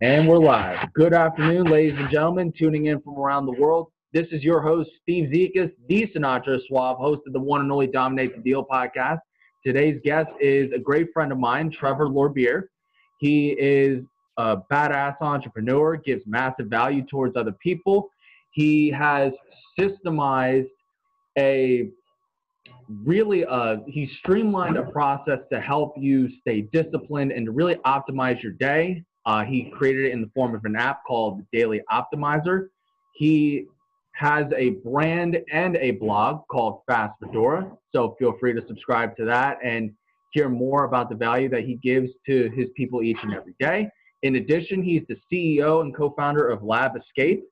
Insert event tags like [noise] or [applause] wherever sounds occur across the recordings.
And we're live. Good afternoon, ladies and gentlemen, tuning in from around the world. This is your host, Steve Zekas, the Sinatra Suave, host of the one and only Dominate the Deal podcast. Today's guest is a great friend of mine, Trevor Lohrbeer. He is a badass entrepreneur, gives massive value towards other people. He has systemized a really uh, he streamlined a process to help you stay disciplined and to really optimize your day. Uh, he created it in the form of an app called daily optimizer. He has a brand and a blog called fast fedora. So feel free to subscribe to that and hear more about the value that he gives to his people each and every day. In addition he's the ceo and co-founder of lab escape.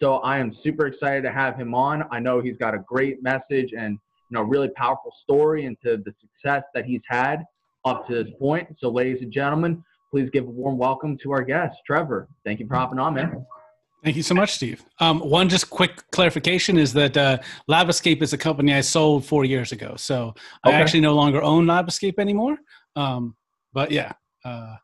So i am super excited to have him on. I know he's got a great message and you know, really powerful story into the success that he's had up to this point. So, ladies and gentlemen, please give a warm welcome to our guest, Trevor. Thank you for hopping on, man. Thank you so much, Steve. Um, one just quick clarification is that uh, LabEscape is a company I sold four years ago. So okay. I actually no longer own LabEscape anymore. Um, but yeah, uh,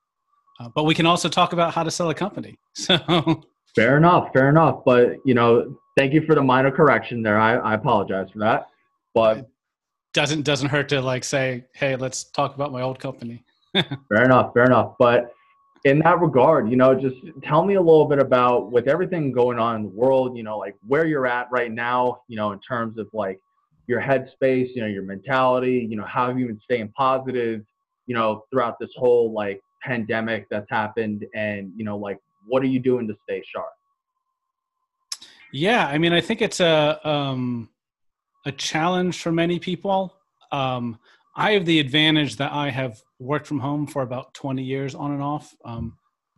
uh, but we can also talk about how to sell a company. [laughs] So fair enough, fair enough. But you know, thank you for the minor correction there. I, I apologize for that. But it doesn't doesn't hurt to like say, hey, let's talk about my old company. [laughs] fair enough, fair enough. But in that regard, you know, just tell me a little bit about with everything going on in the world, you know, like where you're at right now, you know, in terms of like your headspace, you know, your mentality, you know, how have you been staying positive, you know, throughout this whole like pandemic that's happened and, you know, like what are you doing to stay sharp? Yeah, I mean, I think it's a um a challenge for many people. Um, I have the advantage that I have worked from home for about 20 years on and off. Um,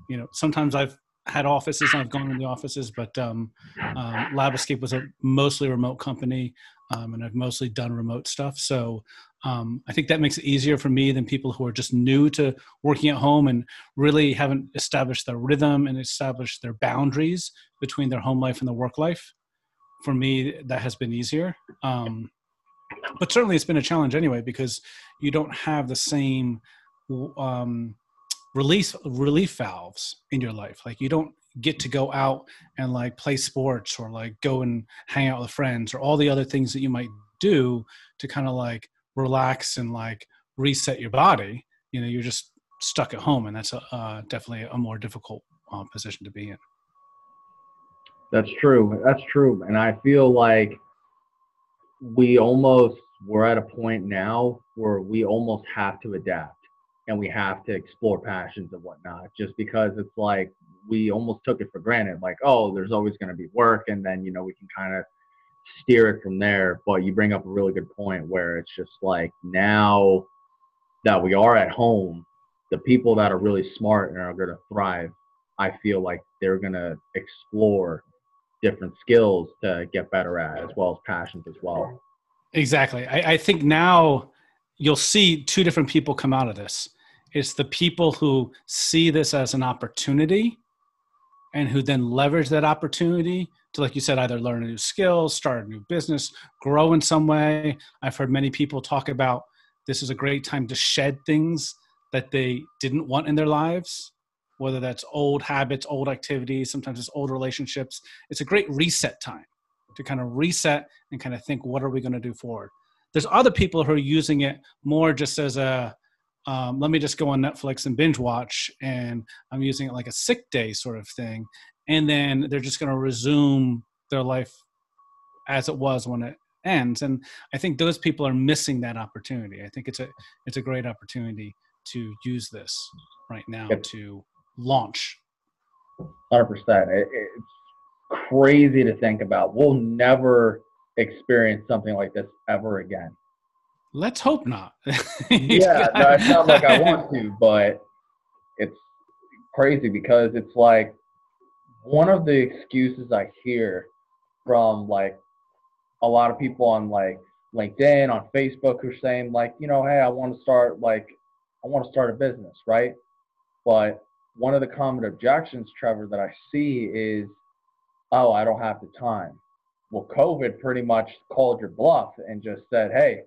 you know, sometimes I've had offices and I've gone in the offices, but um, um, was a mostly remote company, um, and I've mostly done remote stuff. So um, I think that makes it easier for me than people who are just new to working at home and really haven't established their rhythm and established their boundaries between their home life and their work life for me that has been easier. Um, but certainly it's been a challenge anyway because you don't have the same um, release relief valves in your life. Like you don't get to go out and like play sports or like go and hang out with friends or all the other things that you might do to kind of like relax and like reset your body. You know you're just stuck at home and that's a, uh, definitely a more difficult uh, position to be in that's true. That's true. And I feel like we almost we're at a point now where we almost have to adapt and we have to explore passions and whatnot just because it's like we almost took it for granted like oh there's always going to be work and then you know we can kind of steer it from there but you bring up a really good point where it's just like now that we are at home the people that are really smart and are going to thrive i feel like they're going to explore different skills to get better at as well as passions as well. Exactly. I, I, think now you'll see two different people come out of this. It's the people who see this as an opportunity and who then leverage that opportunity to like you said either learn a new skill start a new business grow in some way. I've heard many people talk about this is a great time to shed things that they didn't want in their lives whether that's old habits, old activities, sometimes it's old relationships. It's a great reset time to kind of reset and kind of think, what are we going to do forward? There's other people who are using it more just as a, um, let me just go on Netflix and binge watch, and I'm using it like a sick day sort of thing. And then they're just going to resume their life as it was when it ends. And I think those people are missing that opportunity. I think it's a it's a great opportunity to use this right now yep. to launch. 100%. it's crazy to think about. We'll never experience something like this ever again. Let's hope not. [laughs] yeah, no, it's not like I want to, but it's crazy because it's like one of the excuses I hear from like a lot of people on like LinkedIn, on Facebook, who are saying like, you know, hey, I want to start like, I want to start a business, right? But one of the common objections, Trevor, that I see is, oh, I don't have the time. Well, COVID pretty much called your bluff and just said, hey,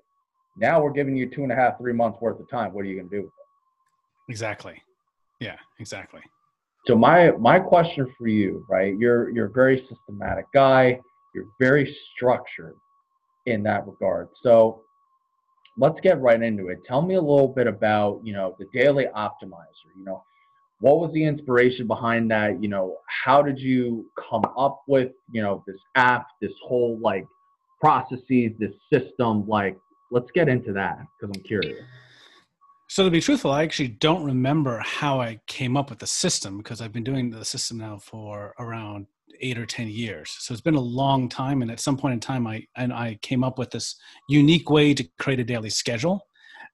now we're giving you two and a half, three months worth of time. What are you going to do with it? Exactly. Yeah, exactly. So my my question for you, right? You're you're a very systematic guy. You're very structured in that regard. So let's get right into it. Tell me a little bit about, you know, the daily optimizer. You know, what was the inspiration behind that? You know, how did you come up with, you know, this app, this whole like processes, this system? Like, let's get into that because I'm curious. So to be truthful, I actually don't remember how I came up with the system because I've been doing the system now for around eight or ten years. So it's been a long time, and at some point in time, I and I came up with this unique way to create a daily schedule,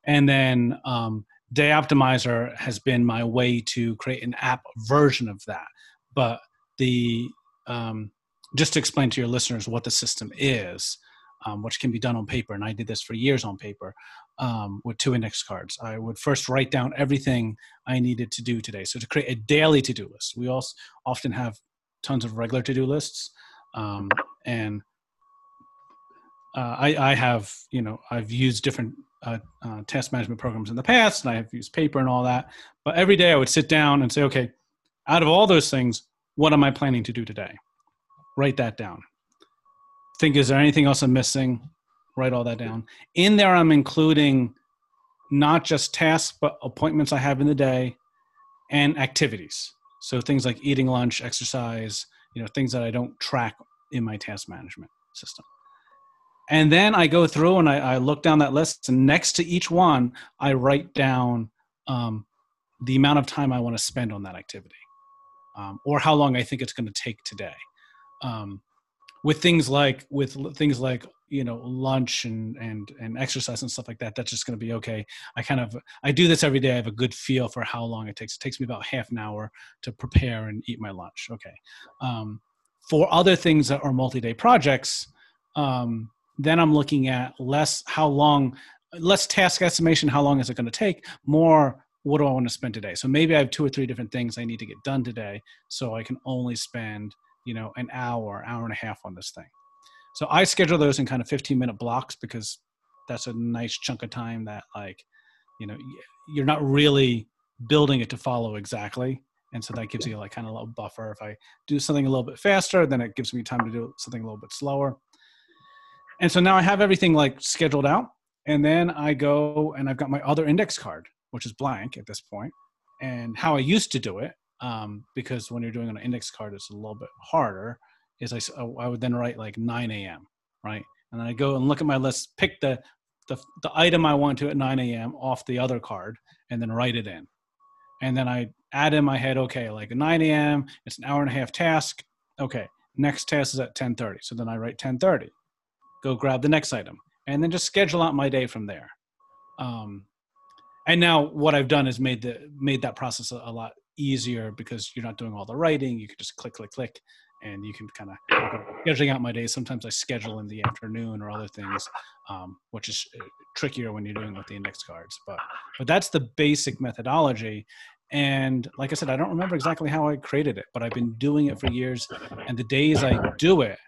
and then um, Day Optimizer has been my way to create an app version of that. But the um, just to explain to your listeners what the system is, um, which can be done on paper, and I did this for years on paper um, with two index cards. I would first write down everything I needed to do today. So to create a daily to-do list, we also often have tons of regular to-do lists, um, and uh, I, I, have you know I've used different uh, uh, task management programs in the past, and I have used paper and all that. But every day I would sit down and say, okay, out of all those things, what am I planning to do today? Write that down. Think, is there anything else I'm missing? write all that down. In there, I'm including not just tasks, but appointments I have in the day and activities. So things like eating lunch, exercise, you know, things that I don't track in my task management system. And then I go through and I, I look down that list, and next to each one, I write down um, the amount of time I want to spend on that activity, um, or how long I think it's going to take today. Um, with things like with things like you know lunch and and and exercise and stuff like that that's just going to be okay i kind of i do this every day i have a good feel for how long it takes it takes me about half an hour to prepare and eat my lunch okay um, for other things that are multi-day projects um, then i'm looking at less how long less task estimation how long is it going to take? More what do i want to spend today? So maybe i have two or three different things i need to get done today so i can only spend you know an hour hour and a half on this thing. So i schedule those in kind of 15 minute blocks because that's a nice chunk of time that like you know you're not really building it to follow exactly. And so that gives you like kind of a little buffer. If i do something a little bit faster then it gives me time to do something a little bit slower and so now i have everything like scheduled out and then i go and i've got my other index card which is blank at this point and how i used to do it um, because when you're doing an index card, it's a little bit harder. Is I, oh, I would then write like 9 a.m. right, and then I go and look at my list, pick the the, the item I want to at 9 a.m. off the other card, and then write it in. And then I add in my head, okay, like 9 a.m. It's an hour and a half task. Okay, next task is at 10:30. So then I write 10:30. Go grab the next item, and then just schedule out my day from there. Um, and now what I've done is made the made that process a, a lot easier because you're not doing all the writing. You can just click, click, click, and you can kind of scheduling out my days. Sometimes I schedule in the afternoon or other things, um, which is uh, trickier when you're doing with the index cards. But but that's the basic methodology. And like I said, I don't remember exactly how I created it, but I've been doing it for years. And the days I do it,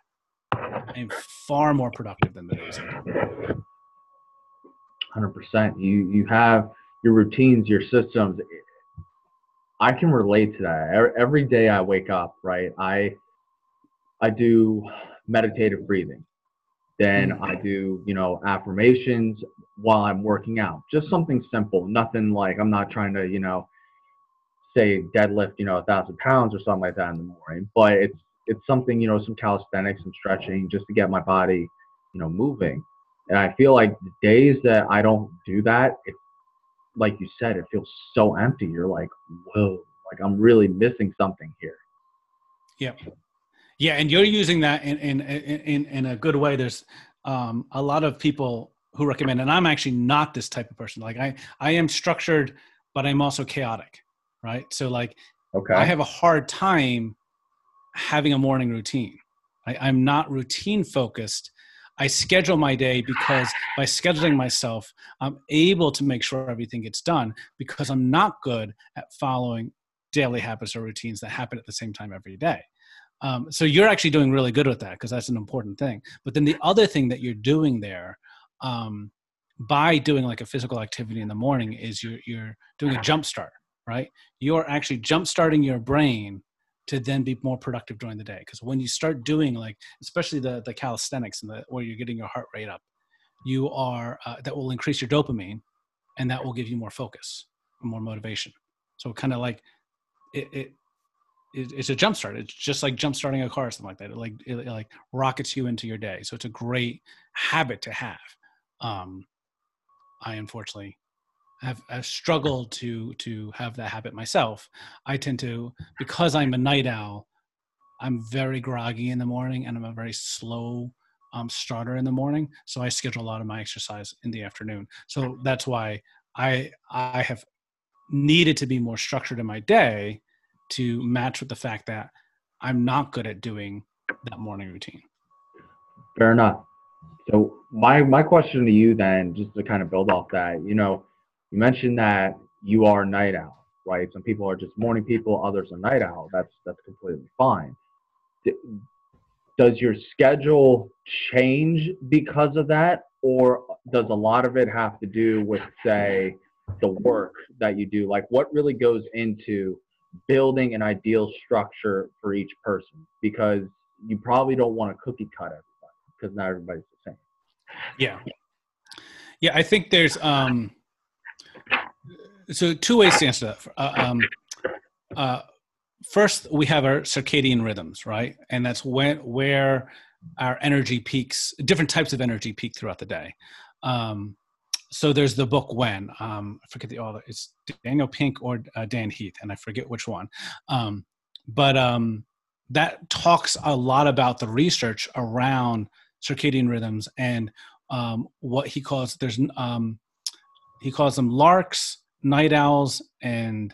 I'm far more productive than the days Hundred percent. You you have your routines, your systems. I can relate to that. Every day I wake up, right? I I do meditative breathing. Then I do, you know, affirmations while I'm working out. Just something simple. Nothing like I'm not trying to, you know, say deadlift, you know, a thousand pounds or something like that in the morning. But it's it's something, you know, some calisthenics and stretching just to get my body, you know, moving. And I feel like the days that I don't do that, it like you said, it feels so empty. You're like, whoa, like I'm really missing something here. Yeah. Yeah. And you're using that in, in, in, in a good way. There's um, a lot of people who recommend, and I'm actually not this type of person. Like I, I am structured, but I'm also chaotic. Right. So like, okay. I have a hard time having a morning routine. I, I'm not routine focused I schedule my day because by scheduling myself, I'm able to make sure everything gets done because I'm not good at following daily habits or routines that happen at the same time every day. Um, so you're actually doing really good with that because that's an important thing. But then the other thing that you're doing there um, by doing like a physical activity in the morning is you're, you're doing a jump start, right? You're actually jump starting your brain to then be more productive during the day. Because when you start doing like, especially the the calisthenics and the where you're getting your heart rate up, you are uh, that will increase your dopamine, and that will give you more focus more motivation. So kind of like it, it it's a jump start. It's just like jump starting a car or something like that. It like it like rockets you into your day. So it's a great habit to have. Um, I unfortunately have, have struggled to to have that habit myself. I tend to because I'm a night owl. I'm very groggy in the morning, and I'm a very slow um, starter in the morning. So I schedule a lot of my exercise in the afternoon. So that's why I I have needed to be more structured in my day to match with the fact that I'm not good at doing that morning routine. Fair enough. So my my question to you then, just to kind of build off that, you know, you mentioned that you are night owl, right? Some people are just morning people, others are night owl. That's that's completely fine. Does your schedule change because of that, or does a lot of it have to do with, say, the work that you do? Like, what really goes into building an ideal structure for each person? Because you probably don't want to cookie cut everybody because not everybody's the same. Yeah. Yeah, I think there's um so two ways to answer that. Uh, um, uh, first, we have our circadian rhythms, right? And that's when where our energy peaks, different types of energy peak throughout the day. Um, so there's the book when um, I forget the author. It's Daniel Pink or uh, Dan Heath, and I forget which one. Um, but um, that talks a lot about the research around circadian rhythms and um, what he calls there's um, he calls them larks, night owls, and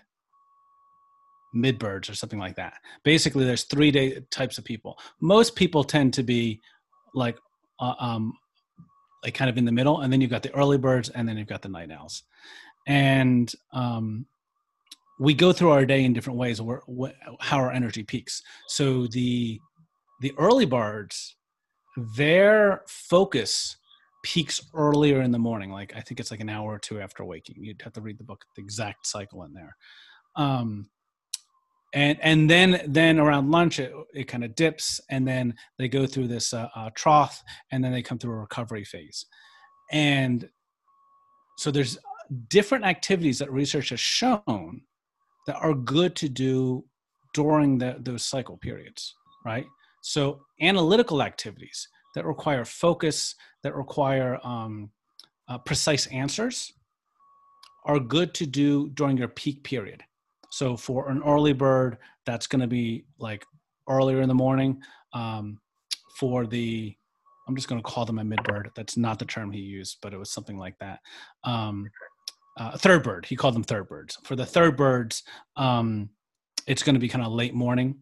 midbirds or something like that. Basically, there's three day, types of people. Most people tend to be like uh, um, like kind of in the middle, and then you've got the early birds, and then you've got the night owls, and um, we go through our day in different ways. Where, wh- how our energy peaks. So the the early birds, their focus peaks earlier in the morning. Like I think it's like an hour or two after waking. You'd have to read the book, the exact cycle in there. Um, and and then then around lunch it, it kind of dips and then they go through this uh, uh, trough and then they come through a recovery phase and so there's different activities that research has shown that are good to do during the, those cycle periods right so analytical activities that require focus that require um, uh, precise answers are good to do during your peak period so for an early bird, that's going to be like earlier in the morning. Um, for the, I'm just going to call them a mid bird. That's not the term he used, but it was something like that. Um, uh, third bird, he called them third birds. For the third birds, um, it's going to be kind of late morning,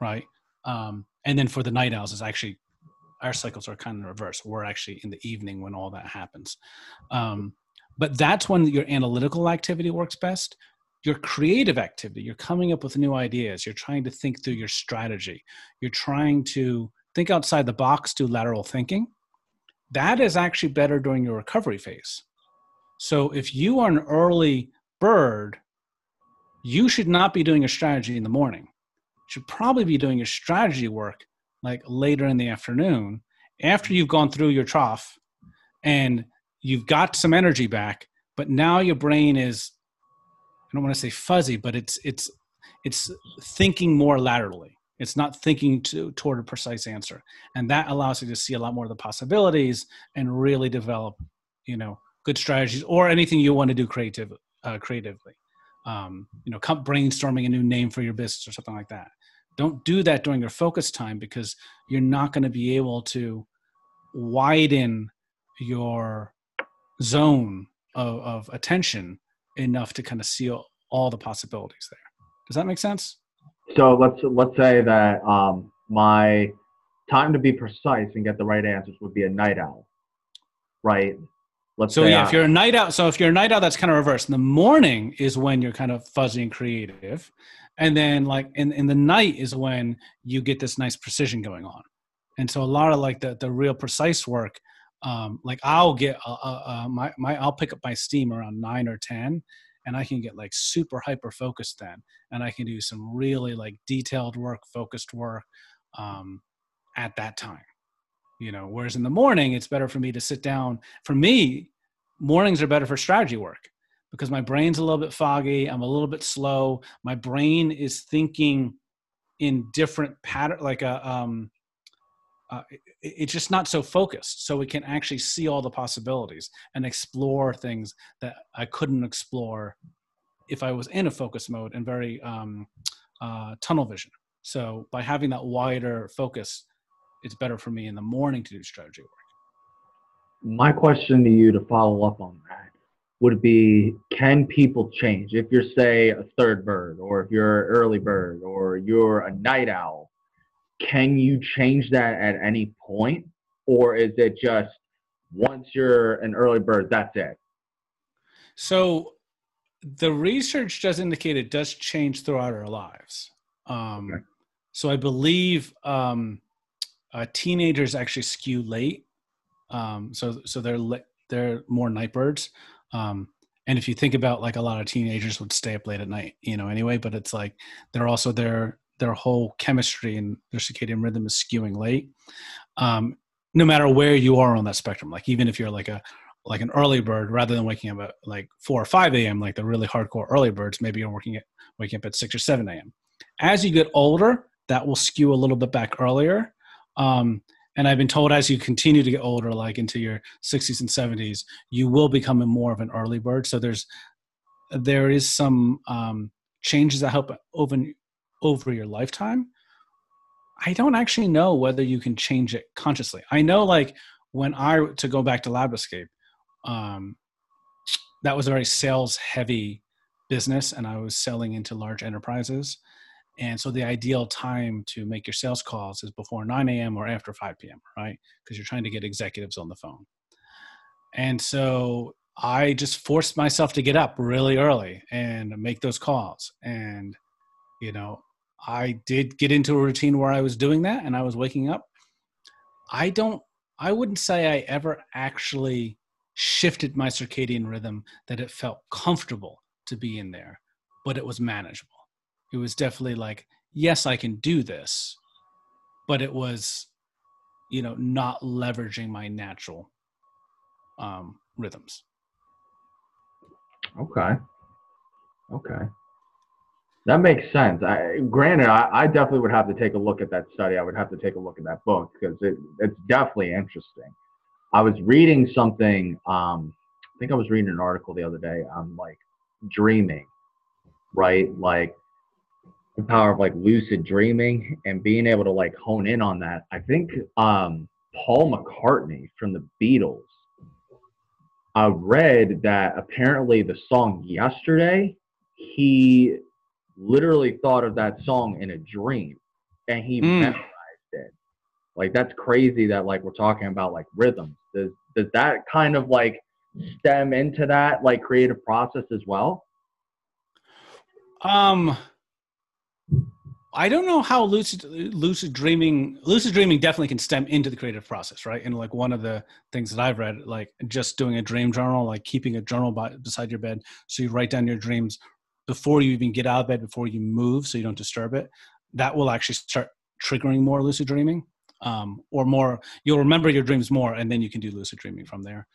right? Um, and then for the night owls, it's actually our cycles are kind of reverse. We're actually in the evening when all that happens. Um, but that's when your analytical activity works best. Your creative activity you're coming up with new ideas. You're trying to think through your strategy. You're trying to think outside the box do lateral thinking. That is actually better during your recovery phase. So if you are an early bird you should not be doing a strategy in the morning. You should probably be doing your strategy work like later in the afternoon after you've gone through your trough and you've got some energy back but now your brain is I don't want to say fuzzy, but it's it's it's thinking more laterally. It's not thinking to, toward a precise answer, and that allows you to see a lot more of the possibilities and really develop, you know, good strategies or anything you want to do creative uh, creatively. Um, you know, brainstorming a new name for your business or something like that. Don't do that during your focus time because you're not going to be able to widen your zone of, of attention enough to kind of see all the possibilities there. Does that make sense? So let's let's say that um, my time to be precise and get the right answers would be a night owl, right? Let's so yeah, I, if you're a night out, so if you're a night out, that's kind of reversed. In the morning is when you're kind of fuzzy and creative, and then like in in the night is when you get this nice precision going on. And so a lot of like the the real precise work, um, like I'll get uh, uh, uh my my I'll pick up my steam around nine or ten, and I can get like super hyper focused then, and I can do some really like detailed work, focused work um, at that time. You know, whereas in the morning, it's better for me to sit down. For me, mornings are better for strategy work because my brain's a little bit foggy. I'm a little bit slow. My brain is thinking in different pattern, like a um, uh, it, it's just not so focused so we can actually see all the possibilities and explore things that i couldn't explore if i was in a focus mode and very um, uh, tunnel vision so by having that wider focus it's better for me in the morning to do strategy work. My question to you to follow up on that would be can people change? If you're say a third bird or if you're an early bird or you're a night owl can you change that at any point? Or is it just once you're an early bird that's it? So the research does indicate it does change throughout our lives. Um, okay. so i believe um, uh, teenagers actually skew late um, so so they're they're more night birds um, and if you think about like a lot of teenagers would stay up late at night you know anyway but it's like they're also their their whole chemistry and their circadian rhythm is skewing late. Um, no matter where you are on that spectrum, like even if you're like a like an early bird, rather than waking up at like four or five a.m., like the really hardcore early birds, maybe you're working at waking up at six or seven a.m. As you get older, that will skew a little bit back earlier. Um, and I've been told as you continue to get older, like into your 60s and 70s, you will become more of an early bird. So there's there is some um, changes that help open over your lifetime. I don't actually know whether you can change it consciously. I know like when i to go back to lab escape um, that was a very sales heavy business and i was selling into large enterprises and so the ideal time to make your sales calls is before 9 a.m or after 5 p.m right because you're trying to get executives on the phone and so i just forced myself to get up really early and make those calls and you know I did get into a routine where I was doing that and I was waking up. I don't, I wouldn't say I ever actually shifted my circadian rhythm that it felt comfortable to be in there, but it was manageable. It was definitely like, yes, I can do this, but it was, you know, not leveraging my natural um, rhythms. Okay. Okay. That makes sense. I, granted, I, I, definitely would have to take a look at that study. I would have to take a look at that book because it, it's definitely interesting. I was reading something. Um, I think I was reading an article the other day on like dreaming, right? Like the power of like lucid dreaming and being able to like hone in on that. I think um, Paul McCartney from the Beatles. I read that apparently the song "Yesterday" he literally thought of that song in a dream and he mm. memorized it. Like that's crazy that like we're talking about like rhythms. Does does that kind of like stem into that like creative process as well? Um I don't know how lucid lucid dreaming lucid dreaming definitely can stem into the creative process, right? And like one of the things that I've read, like just doing a dream journal, like keeping a journal by, beside your bed, so you write down your dreams, before you even get out of bed, before you move, so you don't disturb it, that will actually start triggering more lucid dreaming. Um, or more, you'll remember your dreams more, and then you can do lucid dreaming from there.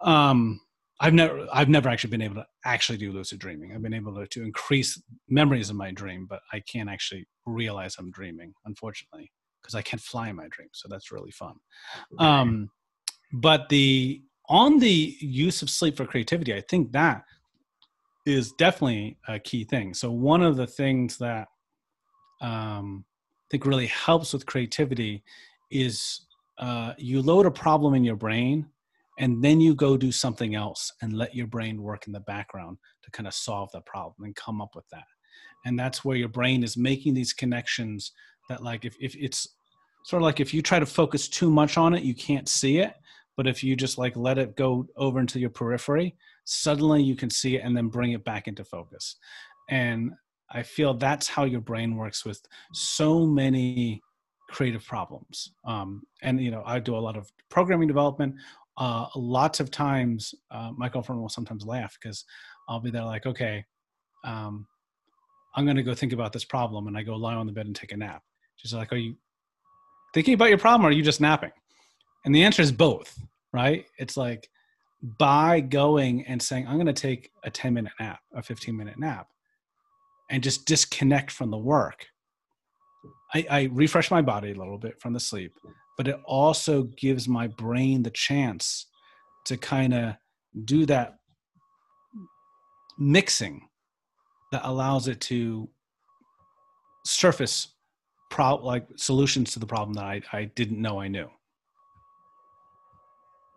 Um, I've never, I've never actually been able to actually do lucid dreaming. I've been able to, to increase memories of my dream, but I can't actually realize I'm dreaming, unfortunately, because I can't fly in my dreams. So that's really fun. Um, but the on the use of sleep for creativity, I think that is definitely a key thing. So one of the things that um, I think really helps with creativity is uh, you load a problem in your brain and then you go do something else and let your brain work in the background to kind of solve the problem and come up with that. And that's where your brain is making these connections that like if, if it's sort of like if you try to focus too much on it you can't see it. But if you just like let it go over into your periphery suddenly you can see it and then bring it back into focus. And i feel that's how your brain works with so many creative problems. Um, and you know i do a lot of programming development uh, lots of times uh, my girlfriend will sometimes laugh because I'll be there like, okay, um, I'm going to go think about this problem. And I go lie on the bed and take a nap. She's like, are you thinking about your problem or are you just napping? And the answer is both, right? It's like by going and saying, I'm going to take a 10 minute nap, a 15 minute nap, and just disconnect from the work. I, I refresh my body a little bit from the sleep, but it also gives my brain the chance to kind of do that mixing that allows it to surface pro- like solutions to the problem that I, I didn't know I knew.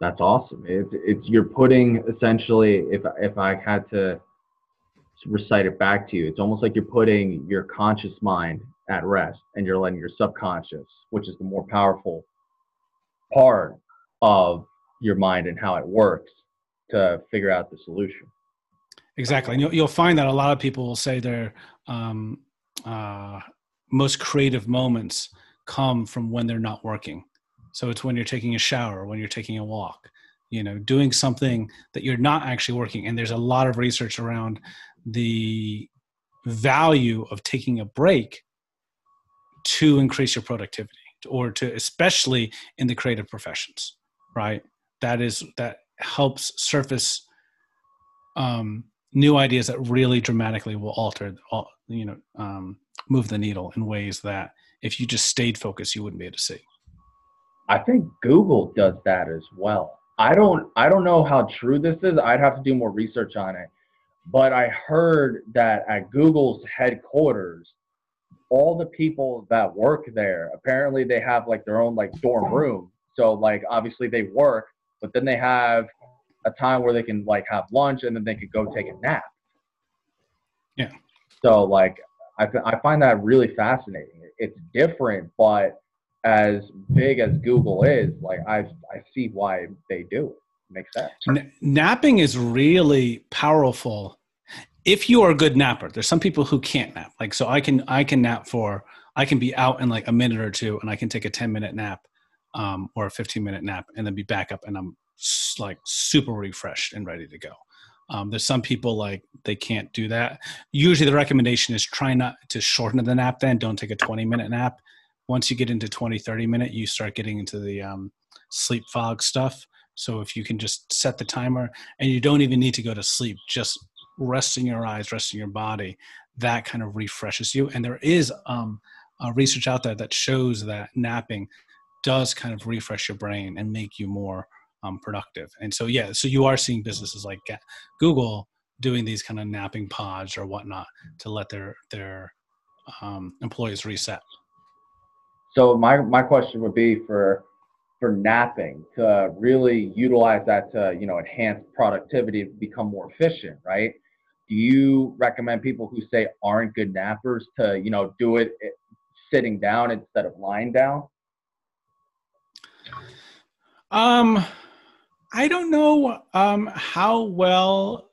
That's awesome. It's, it's you're putting essentially if if I had to recite it back to you, it's almost like you're putting your conscious mind at rest and you're letting your subconscious, which is the more powerful part of your mind and how it works to figure out the solution. Exactly. And you'll, you'll find that a lot of people will say their um, uh, most creative moments come from when they're not working. So it's when you're taking a shower, when you're taking a walk, you know, doing something that you're not actually working. And there's a lot of research around the value of taking a break to increase your productivity or to especially in the creative professions right? That is that helps surface um, new ideas that really dramatically will alter you know um, move the needle in ways that if you just stayed focused you wouldn't be able to see. I think google does that as well. I don't i don't know how true this is. I'd have to do more research on it. But I heard that at Google's headquarters, all the people that work there, apparently they have like their own like dorm room. So like obviously they work, but then they have a time where they can like have lunch and then they could go take a nap. Yeah. So like I, I find that really fascinating. It's different, but as big as Google is, like I I see why they do it makes sense. N- napping is really powerful if you are a good napper. There's some people who can't nap. Like so I can I can nap for I can be out in like a minute or two and I can take a 10 minute nap um, or a 15 minute nap and then be back up and I'm like super refreshed and ready to go. Um, there's some people like they can't do that. Usually the recommendation is try not to shorten the nap then. Don't take a 20 minute nap. Once you get into 20, 30 minute, you start getting into the um, sleep fog stuff. So if you can just set the timer and you don't even need to go to sleep, just resting your eyes, resting your body, that kind of refreshes you. And there is um, research out there that shows that napping does kind of refresh your brain and make you more um, productive. And so, yeah, so you are seeing businesses like Google doing these kind of napping pods or whatnot to let their their um, employees reset. So my my question would be for for napping to really utilize that to you know enhance productivity become more efficient right do you recommend people who say aren't good nappers to you know do it eh, sitting down instead of lying down? Um i don't know um how well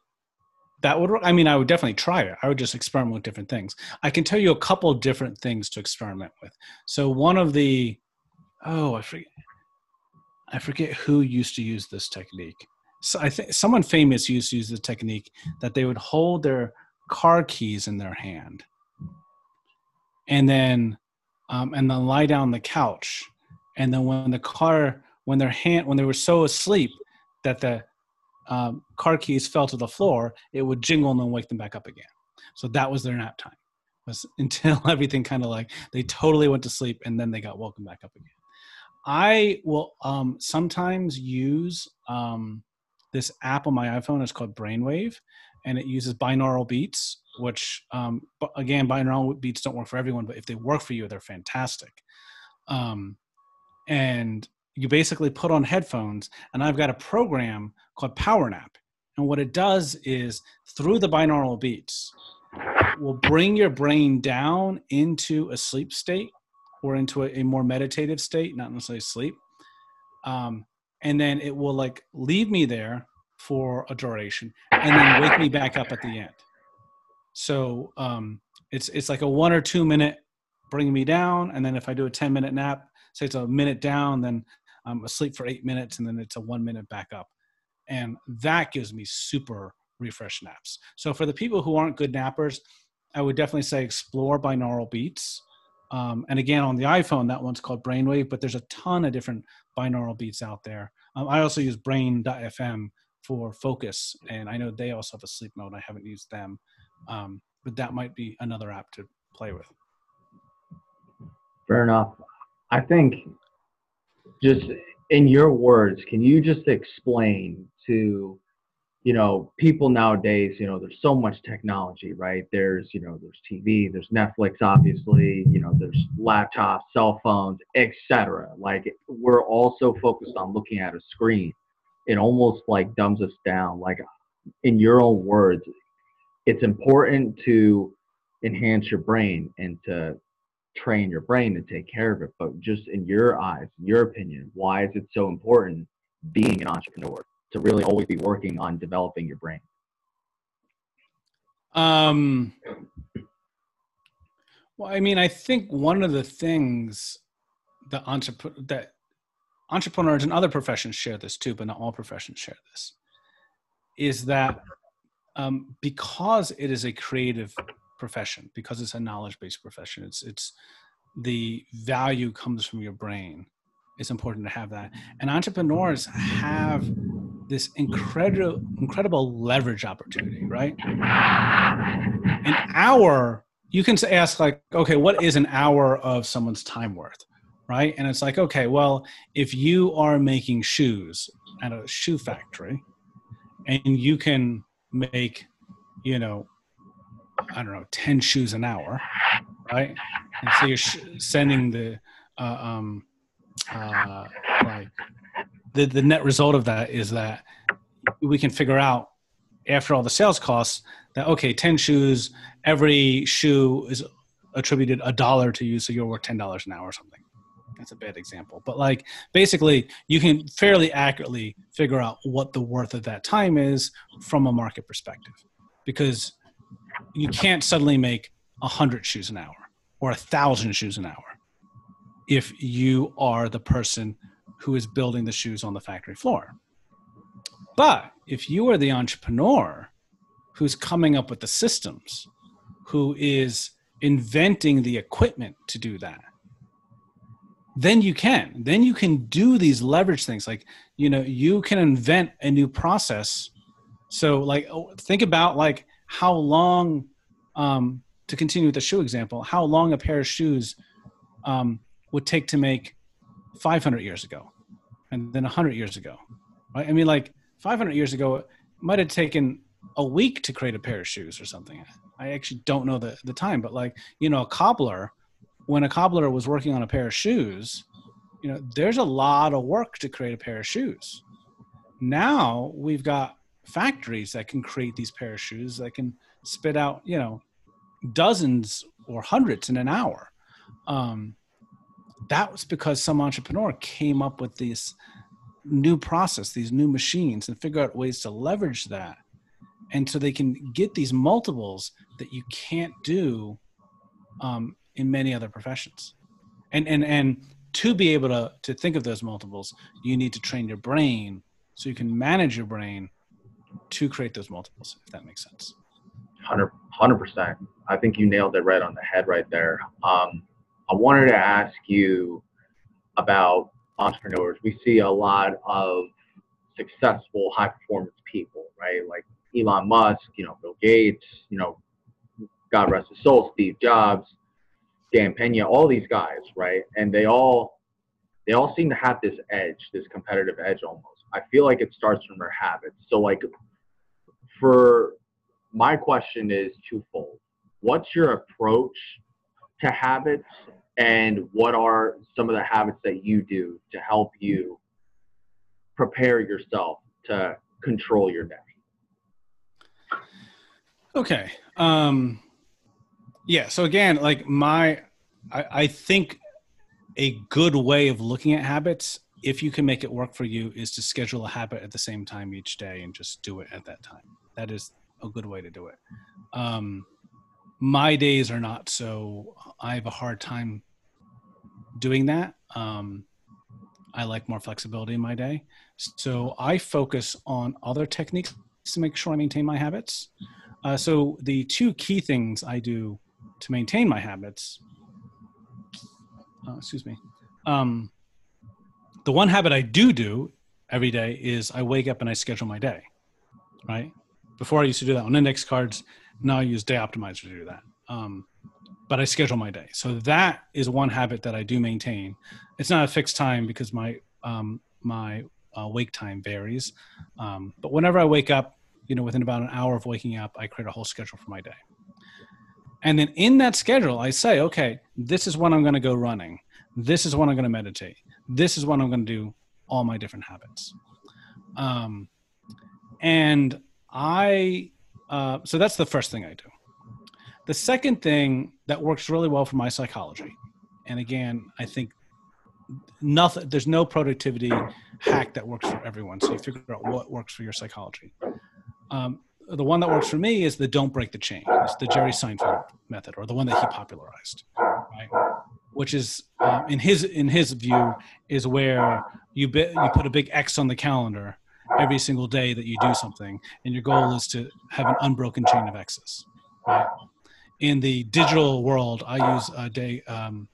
that would work. I mean i would definitely try it. I would just experiment with different things. I can tell you a couple different things to experiment with. So one of the oh i forget I forget who used to use this technique. So I think someone famous used to use the technique that they would hold their car keys in their hand, and then um, and then lie down on the couch, and then when the car when their hand when they were so asleep that the um, car keys fell to the floor, it would jingle and then wake them back up again. So that was their nap time. Was [laughs] until everything kind of like they totally went to sleep and then they got woken back up again. I will um, sometimes use um, this app on my iPhone. It's called Brainwave, and it uses binaural beats. Which, um, again, binaural beats don't work for everyone, but if they work for you, they're fantastic. Um, and you basically put on headphones, and I've got a program called Power Nap, and what it does is through the binaural beats, will bring your brain down into a sleep state or into a, a more meditative state, not necessarily sleep. Um, and then it will like leave me there for a duration and then wake me back up at the end. So um, it's it's like a one or two minute bringing me down, and then if I do a ten minute nap, say it's a minute down, then I'm asleep for eight minutes, and then it's a one minute back up, and that gives me super refresh naps. So for the people who aren't good nappers, I would definitely say explore binaural beats. Um, and again, on the iPhone, that one's called Brainwave, but there's a ton of different binaural beats out there. Um, I also use Brain.fm for focus, and I know they also have a sleep mode. I haven't used them, um, but that might be another app to play with. Fair enough. I think just in your words, can you just explain to you know people nowadays you know there's so much technology right? There's you know there's tv there's netflix obviously you know there's laptops cell phones etc like we're also focused on looking at a screen. It almost like dumbs us down. Like in your own words it's important to enhance your brain and to train your brain to take care of it. But just in your eyes your opinion why is it so important being an entrepreneur to really always be working on developing your brain? Um, well, I mean, I think one of the things that, entrep- that entrepreneurs and other professions share this too, but not all professions share this, is that um, because it is a creative profession, because it's a knowledge-based profession, it's it's the value comes from your brain. It's important to have that, and entrepreneurs have this incredible incredible leverage opportunity, right? An hour, you can ask like, okay, what is an hour of someone's time worth? Right. And it's like, okay, well, if you are making shoes at a shoe factory and you can make, you know, I don't know, 10 shoes an hour, right? And so you're sh- sending the, uh, um, uh, like the, the net result of that is that we can figure out after all the sales costs that okay 10 shoes every shoe is attributed a dollar to you so you're worth $10 an hour or something. That's a bad example. But like basically you can fairly accurately figure out what the worth of that time is from a market perspective because you can't suddenly make 100 shoes an hour or a thousand shoes an hour if you are the person who is building the shoes on the factory floor. But if you are the entrepreneur who's coming up with the systems, who is inventing the equipment to do that, then you can. Then you can do these leverage things. Like, you know, you can invent a new process. So, like, oh, think about like how long, um, to continue with the shoe example, how long a pair of shoes um, would take to make 500 years ago and then 100 years ago right? I mean like 500 years ago it might have taken a week to create a pair of shoes or something. I actually don't know the, the time but like you know a cobbler when a cobbler was working on a pair of shoes you know there's a lot of work to create a pair of shoes. Now we've got factories that can create these pair of shoes that can spit out you know dozens or hundreds in an hour. Um, that was because some entrepreneur came up with this new process, these new machines, and figure out ways to leverage that. And so they can get these multiples that you can't do um, in many other professions. And, and, and to be able to, to think of those multiples, you need to train your brain so you can manage your brain to create those multiples, if that makes sense. 100 percent. I think you nailed it right on the head right there. Um, I wanted to ask you about entrepreneurs. We see a lot of successful, high performance people, right? Like Elon Musk, you know, Bill Gates, you know, God rest his soul, Steve Jobs, Dan Pena, all these guys, right? And they all they all seem to have this edge, this competitive edge almost. I feel like it starts from their habits. So like for my question is twofold. What's your approach to habits and what are some of the habits that you do to help you prepare yourself to control your day? Okay um yeah so again like my I, I think a good way of looking at habits if you can make it work for you is to schedule a habit at the same time each day and just do it at that time. That is a good way to do it. Um my days are not so i have a hard time doing that. Um, I like more flexibility in my day. So I focus on other techniques to make sure I maintain my habits. Uh, so the two key things I do to maintain my habits, uh, excuse me, um, the one habit I do do every day is I wake up and I schedule my day, right? Before I used to do that on index cards. Now I use Day Optimizer to do that. Um, but I schedule my day. So that is one habit that I do maintain. It's not a fixed time because my um, my uh, wake time varies. Um, but whenever I wake up, you know, within about an hour of waking up, I create a whole schedule for my day. And then in that schedule, I say, okay, this is when I'm going to go running. This is when I'm going to meditate. This is when I'm going to do all my different habits. Um, and I, uh, so that's the first thing I do. The second thing that works really well for my psychology, and again, I think nothing, there's no productivity hack that works for everyone. So you figure out what works for your psychology. Um, the one that works for me is the don't break the chain. It's the Jerry Seinfeld method, or the one that he popularized, right? Which is, um, in his in his view, is where you be, you put a big X on the calendar every single day that you do something, and your goal is to have an unbroken chain of X's. Right? In the digital world, I use a day um,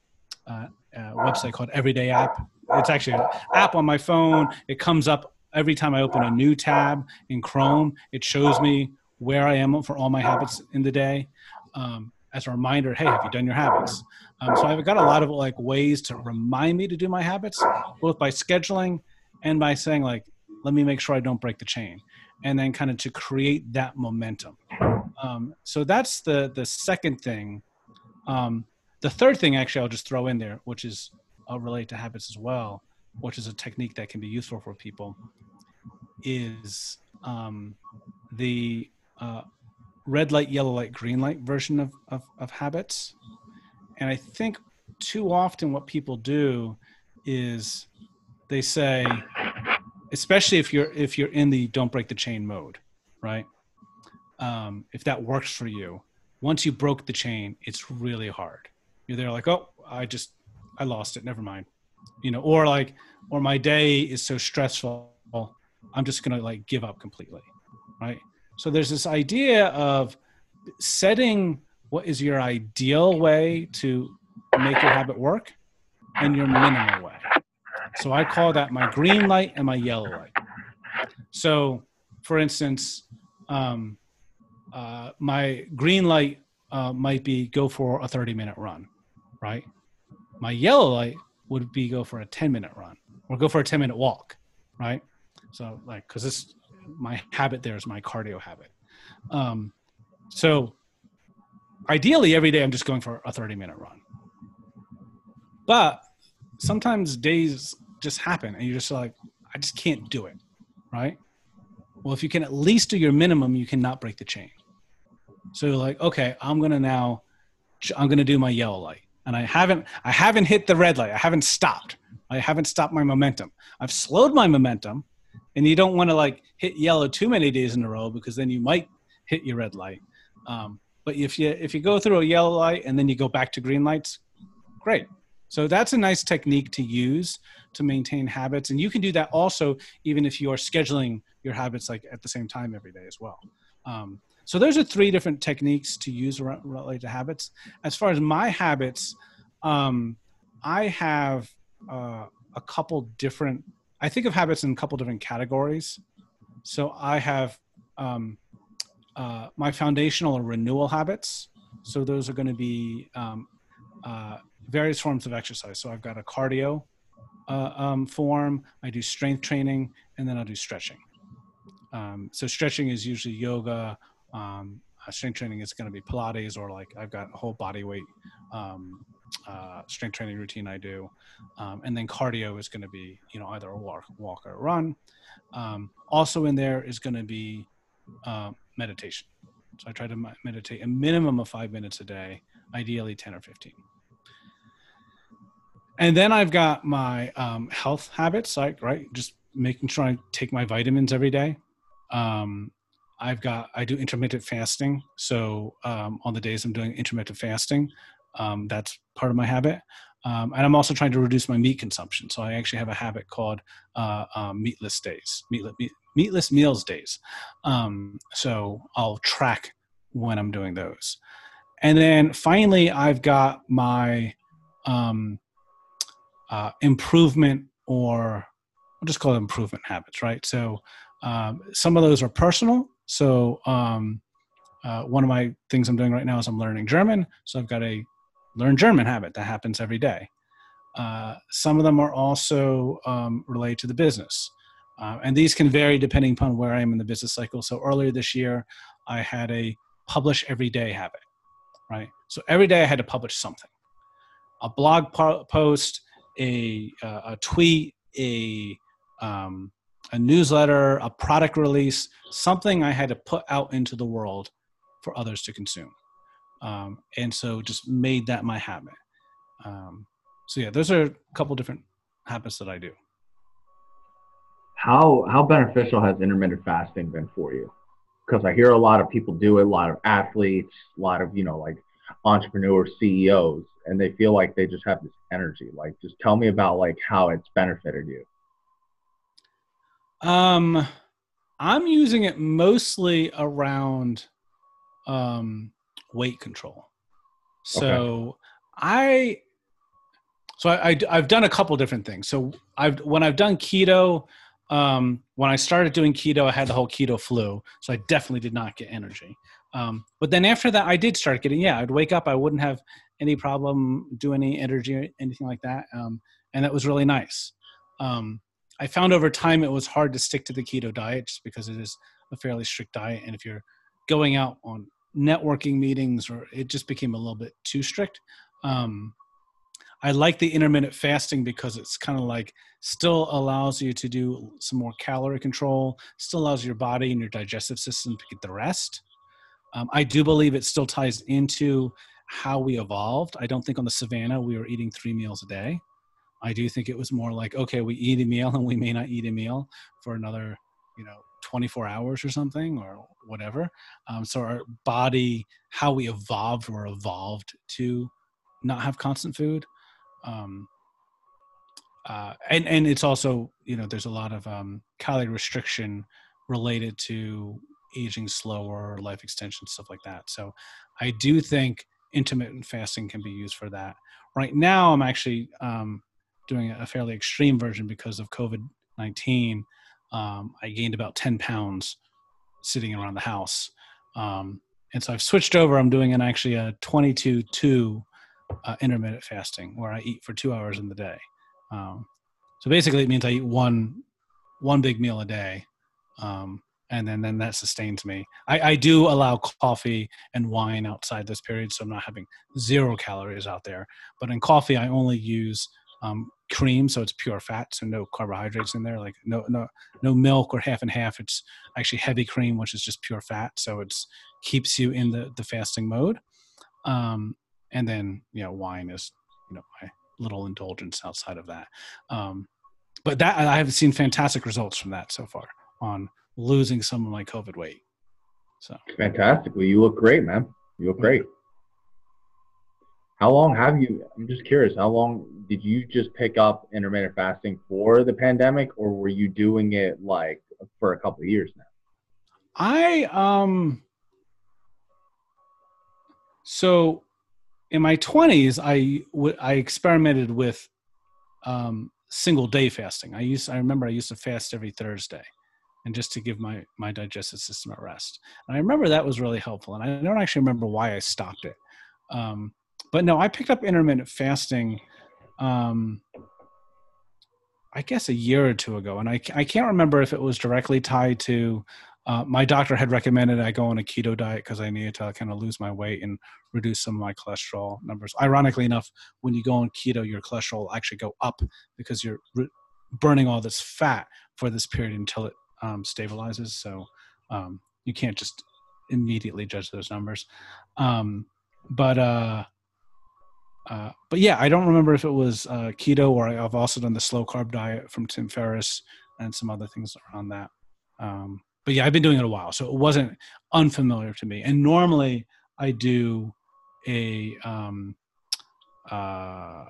uh, a website called Everyday App. It's actually an app on my phone. It comes up every time I open a new tab in Chrome, it shows me where I am for all my habits in the day. Um, as a reminder, hey, have you done your habits? Um, so I've got a lot of like ways to remind me to do my habits, both by scheduling and by saying like, let me make sure I don't break the chain, and then kind of to create that momentum. Um, so that's the the second thing. Um, the third thing, actually, I'll just throw in there, which is I'll relate to habits as well, which is a technique that can be useful for people, is um, the uh, red light, yellow light, green light version of, of, of habits. And I think too often what people do is they say, especially if you're if you're in the don't break the chain mode, right? Um, if that works for you, once you broke the chain, it's really hard. You're there like, oh, I just I lost it. Never mind. You know, or like, or my day is so stressful, I'm just gonna like give up completely, right? So there's this idea of setting what is your ideal way to make your habit work and your minimal way. So I call that my green light and my yellow light. So, for instance, um, uh, my green light uh, might be go for a 30 minute run, right? My yellow light would be go for a 10 minute run or go for a 10 minute walk, right? So like, cause this, my habit there is my cardio habit. Um, so ideally every day I'm just going for a 30 minute run, but sometimes days just happen and you're just like, I just can't do it. Right. Well, if you can at least do your minimum, you cannot break the chain. So you're like, okay, I'm to now, I'm to do my yellow light and I haven't I haven't hit the red light. I haven't stopped. I haven't stopped my momentum. I've slowed my momentum, and you don't want to like hit yellow too many days in a row because then you might hit your red light. Um, but if you if you go through a yellow light and then you go back to green lights, great. So that's a nice technique to use to maintain habits, and you can do that also even if you are scheduling your habits like at the same time every day as well. Um, so those are three different techniques to use related to habits. As far as my habits, um, I have uh, a couple different. I think of habits in a couple different categories. So I have um, uh, my foundational or renewal habits. So those are going to be um, uh, various forms of exercise. So I've got a cardio uh, um, form. I do strength training, and then I'll do stretching. Um, so stretching is usually yoga um, uh, strength training is going to be Pilates or like I've got a whole body weight um, uh, strength training routine I do, um, and then cardio is going to be you know either a walk, walk or a run. Um, also in there is going to be uh, meditation. So I try to meditate a minimum of five minutes a day, ideally ten or fifteen. And then I've got my um, health habits, like right, just making sure I take my vitamins every day. Um, I've got I do intermittent fasting. So um, on the days I'm doing intermittent fasting, um, that's part of my habit. Um, and I'm also trying to reduce my meat consumption. So I actually have a habit called uh, uh, meatless days, meatless, meat, meatless meals days. Um, so I'll track when I'm doing those. And then finally, I've got my um, uh, improvement or I'll just call it improvement habits, right? So um, some of those are personal. So um, uh, one of my things I'm doing right now is I'm learning German. So I've got a learn German habit that happens every day. Uh, some of them are also um, related to the business. Uh, and these can vary depending upon where I am in the business cycle. So earlier this year, I had a publish every day habit, right? So every day I had to publish something a blog po- post, a, a tweet, a, um, a newsletter, a product release, something I had to put out into the world for others to consume. Um, and so just made that my habit. Um, so yeah, those are a couple different habits that I do. How how beneficial has intermittent fasting been for you? Because I hear a lot of people do it, a lot of athletes, a lot of you know like entrepreneurs, CEOs, and they feel like they just have this energy. Like, just tell me about like how it's benefited you. Um, I'm using it mostly around um, weight control. So okay. I so I, I have done a couple different things. So I've when I've done keto, um, when I started doing keto, I had the whole keto flu, so I definitely did not get energy. Um, but then after that, I did start getting. Yeah, I'd wake up, I wouldn't have any problem do any energy anything like that, um, and that was really nice. Um, I found over time it was hard to stick to the keto diet just because it is a fairly strict diet, and if you're going out on networking meetings or it just became a little bit too strict. Um, I like the intermittent fasting because it's kind of like still allows you to do some more calorie control, still allows your body and your digestive system to get the rest. Um, I do believe it still ties into how we evolved. I don't think on the savannah we were eating three meals a day. I do think it was more like, okay, we eat a meal [laughs] and we may not eat a meal for another, you know, 24 hours or something or whatever. Um, so our body, how we evolved, were evolved to not have constant food. Um, uh, and and it's also you know there's a lot of um, calorie restriction related to aging slower, life extension, stuff like that. So I do think intermittent fasting can be used for that. Right now, I'm actually um, doing a fairly extreme version because of COVID 19 um, I gained about 10 pounds sitting around the house. Um, and so I've switched over. I'm doing an actually a 22 2 uh, intermittent fasting where I eat for two hours in the day. Um, so basically, it means I eat one one big meal a day, um, and then then that sustains me. I, I do allow coffee and wine outside this period, so I'm not having zero calories out there. But in coffee, I only use um, cream, so it's pure fat, so no carbohydrates in there, like no no no milk or half and half. It's actually heavy cream, which is just pure fat, so it's keeps you in the the fasting mode. Um, and then you know wine is you know my little indulgence outside of that. Um, but that I have seen fantastic results from that so far on losing some of my COVID weight. So fantastically, you look great, man. You look great. How long have you? I'm just curious. How long did you just pick up intermittent fasting for the pandemic, or were you doing it like for a couple of years now? I um. So, in my 20s, I w- I experimented with um, single day fasting. I used I remember I used to fast every Thursday, and just to give my my digestive system a rest. And I remember that was really helpful. And I don't actually remember why I stopped it. Um, but no, I picked up intermittent fasting, um, I guess a year or two ago, and I I can't remember if it was directly tied to. Uh, my doctor had recommended I go on a keto diet because I needed to kind of lose my weight and reduce some of my cholesterol numbers. Ironically enough, when you go on keto, your cholesterol actually go up because you're re- burning all this fat for this period until it um, stabilizes. So um, you can't just immediately judge those numbers. Um, but uh, uh, but yeah, I don't remember if it was uh, keto or I've also done the slow carb diet from Tim Ferriss and some other things around that. Um, but yeah, I've been doing it a while, so it wasn't unfamiliar to me. And normally I do a um, uh,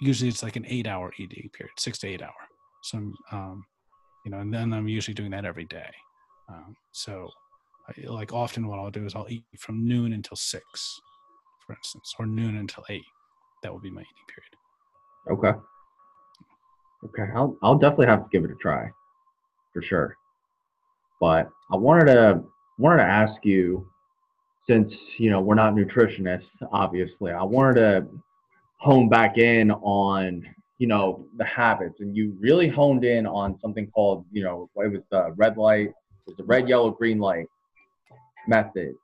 usually it's like an eight hour eating period, six to eight hour. So, um, you know, and then I'm usually doing that every day. Um, so, I, like often, what I'll do is I'll eat from noon until six, for instance, or noon until eight. That would be my eating period. Okay. Okay, I'll I'll definitely have to give it a try, for sure. But I wanted to wanted to ask you, since you know we're not nutritionists, obviously, I wanted to hone back in on you know the habits, and you really honed in on something called you know it was the red light, it was the red, yellow, green light method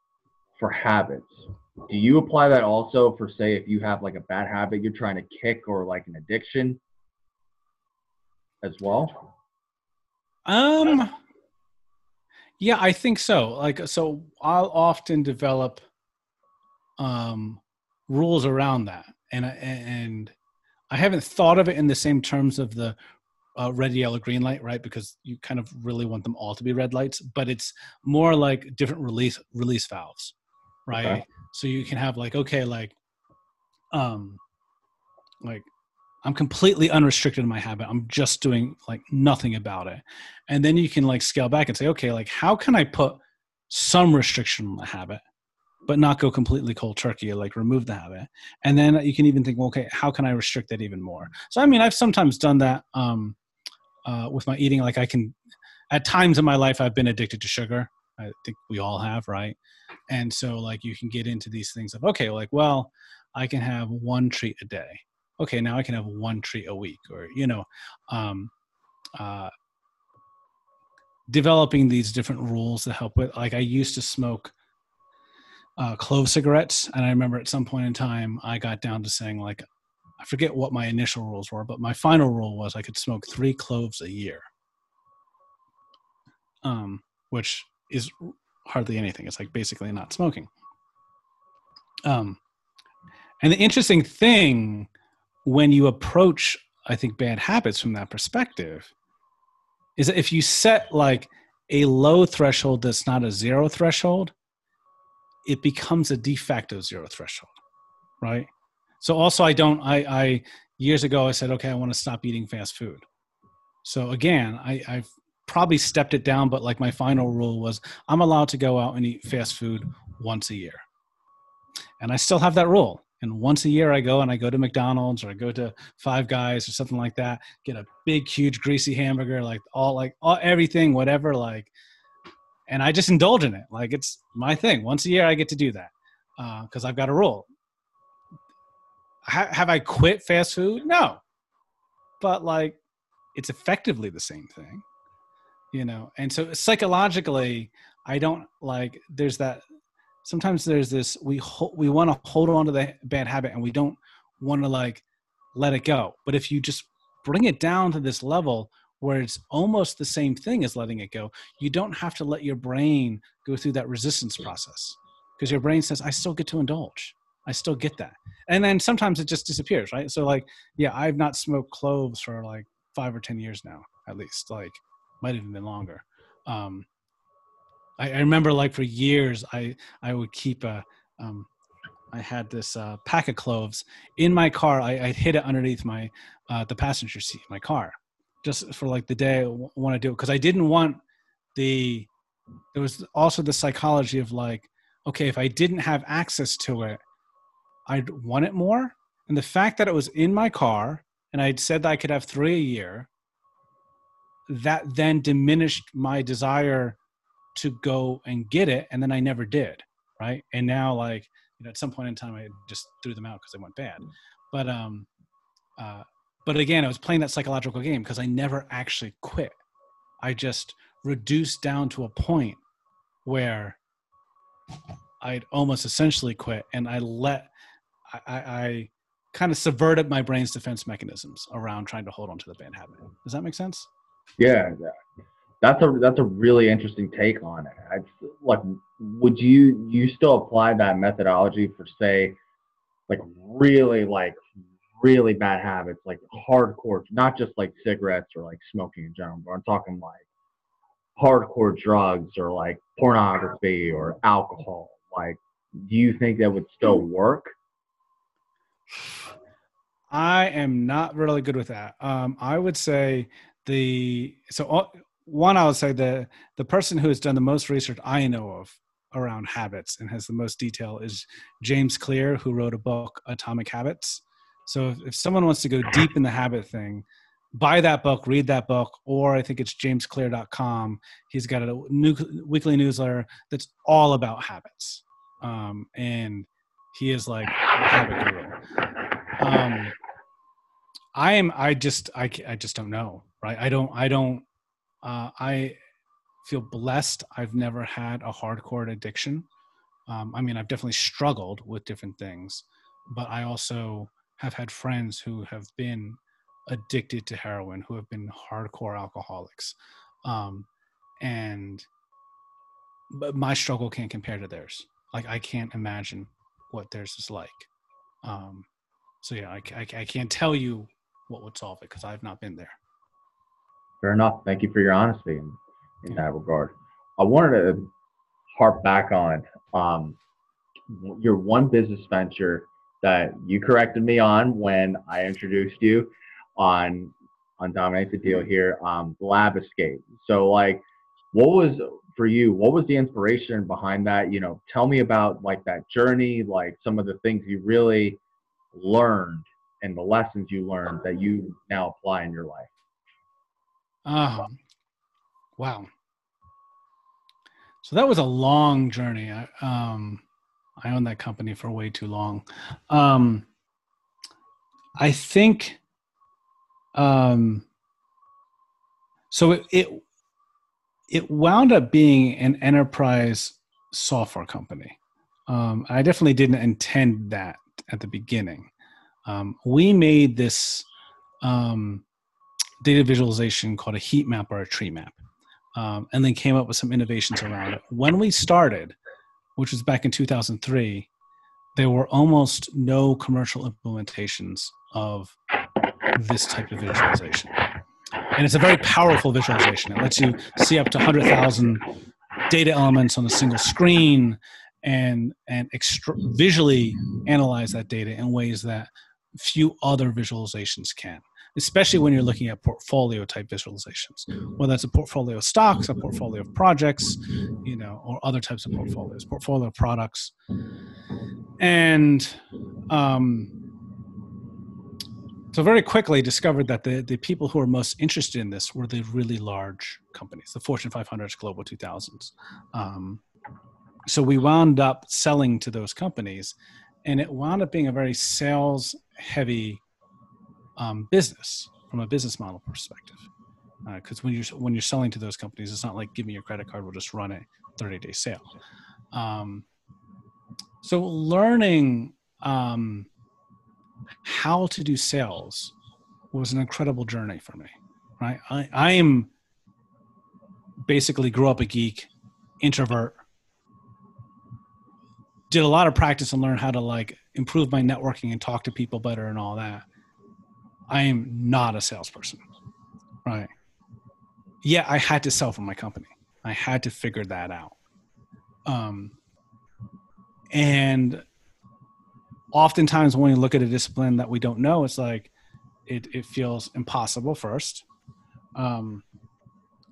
for habits. Do you apply that also for say if you have like a bad habit you're trying to kick or like an addiction as well? Um yeah, I think so. Like so I'll often develop um rules around that. And and I haven't thought of it in the same terms of the uh, red, yellow, green light, right? Because you kind of really want them all to be red lights, but it's more like different release release valves, right? Okay. So you can have like okay, like um, like I'm completely unrestricted in my habit. I'm just doing like nothing about it, and then you can like scale back and say, okay, like how can I put some restriction on the habit, but not go completely cold turkey like remove the habit. And then you can even think, well, okay, how can I restrict that even more? So I mean, I've sometimes done that um, uh, with my eating. Like I can, at times in my life, I've been addicted to sugar. I think we all have, right? And so like you can get into these things of okay, like well, I can have one treat a day. Okay, now I can have one treat a week, or you know, um, uh, developing these different rules to help with. Like I used to smoke uh, clove cigarettes, and I remember at some point in time I got down to saying like I forget what my initial rules were, but my final rule was I could smoke three cloves a year, um, which is hardly anything. It's like basically not smoking. Um, and the interesting thing when you approach, I think, bad habits from that perspective is that if you set like a low threshold that's not a zero threshold, it becomes a de facto zero threshold, right? So also, I don't. I, I years ago I said, okay, I want to stop eating fast food. So again, I, I've probably stepped it down, but like my final rule was I'm allowed to go out and eat fast food once a year. And I still have that rule. And once a year I go and I go to McDonald's or I go to Five Guys or something like that, get a big, huge, greasy hamburger, like all like all everything, whatever, like and I just indulge in it. Like it's my thing. Once a year I get to do that. because uh, I've got a rule. Ha- have I quit fast food? No. But like it's effectively the same thing you know and so psychologically i don't like there's that sometimes there's this we ho- we want to hold on to the bad habit and we don't want to like let it go but if you just bring it down to this level where it's almost the same thing as letting it go you don't have to let your brain go through that resistance process because your brain says i still get to indulge i still get that and then sometimes it just disappears right so like yeah i've not smoked cloves for like five or ten years now at least like might have even been longer. Um, I, I, remember like for years, I I would keep a. Um, I had this uh, pack of cloves in my car. I, I'd hid it underneath my uh, the passenger seat of my car, just for like the day I want to do it because I didn't want the. There was also the psychology of like, okay, if I didn't have access to it, I'd want it more. And the fact that it was in my car and I'd said that I could have three a year, that then diminished my desire to go and get it and then i never did right and now like you know at some point in time i just threw them out because they went bad but um uh but again i was playing that psychological game because i never actually quit. I just reduced down to a point where i'd almost essentially quit and i let i i, I kind of subverted my brain's defense mechanisms around trying to hold on to the bad habit does that make sense? Yeah, that's a that's a really interesting take on it. I, like, would you you still apply that methodology for say, like really like really bad habits, like hardcore, not just like cigarettes or like smoking in general, but I'm talking like hardcore drugs or like pornography or alcohol. Like, do you think that would still work? I am not really good with that. Um, I would say the so all, one I would say the the person who has done the most research I know of around habits and has the most detail is James Clear, who wrote a book Atomic Habits. So if, if someone wants to go deep in the habit thing, buy that book, read that book, or I think it's jamesclear.com. He's got a new, weekly newsletter that's all about habits. Um, and he is like habit guru. Um, I am, I just, I, I just don't know, right? I don't, I don't, uh, I feel blessed. I've never had a hardcore addiction. Um, I mean, I've definitely struggled with different things, but I also have had friends who have been addicted to heroin, who have been hardcore alcoholics. Um, and but my struggle can't compare to theirs. Like I can't imagine what theirs is like. Um, so yeah, I, I, I can't tell you what would solve it because I've not been there. Fair enough. Thank you for your honesty in, in that regard. I wanted to harp back on um, your one business venture that you corrected me on when I introduced you on on the Deal here, um, Lab Escape. So like, what was for you? What was the inspiration behind that? You know, tell me about like that journey, like some of the things you really learned and the lessons you learned that you now apply in your life. Um, wow. So that was a long journey. I, um, I owned that company for way too long. Um, I think um, so it, it it wound up being an enterprise software company. Um, I definitely didn't intend that at the beginning. Um, we made this um, data visualization called a heat map or a tree map, um, and then came up with some innovations around it. When we started, which was back in 2003, there were almost no commercial implementations of this type of visualization. And it's a very powerful visualization. It lets you see up to 100,000 data elements on a single screen and, and extra- visually analyze that data in ways that few other visualizations can especially when you're looking at portfolio type visualizations whether it's a portfolio of stocks a portfolio of projects you know or other types of portfolios portfolio of products and um, so very quickly discovered that the, the people who were most interested in this were the really large companies, the Fortune 500s, Global 2000s. Um, so we wound up selling to those companies, and it wound up being a very sales heavy um, business from a business model perspective. Because uh, when you're when you're selling to those companies, it's not like give me your credit card, we'll just run a 30 day sale. Um, so learning um, how to do sales was an incredible journey for me. Right, I, I am basically grew up a geek, introvert. Did a lot of practice and learn how to like improve my networking and talk to people better and all that. I am not a salesperson, right? Yeah, I had to sell for my company. I had to figure that out. Um, and oftentimes when we look at a discipline that we don't know, it's like it, it feels impossible first. Um,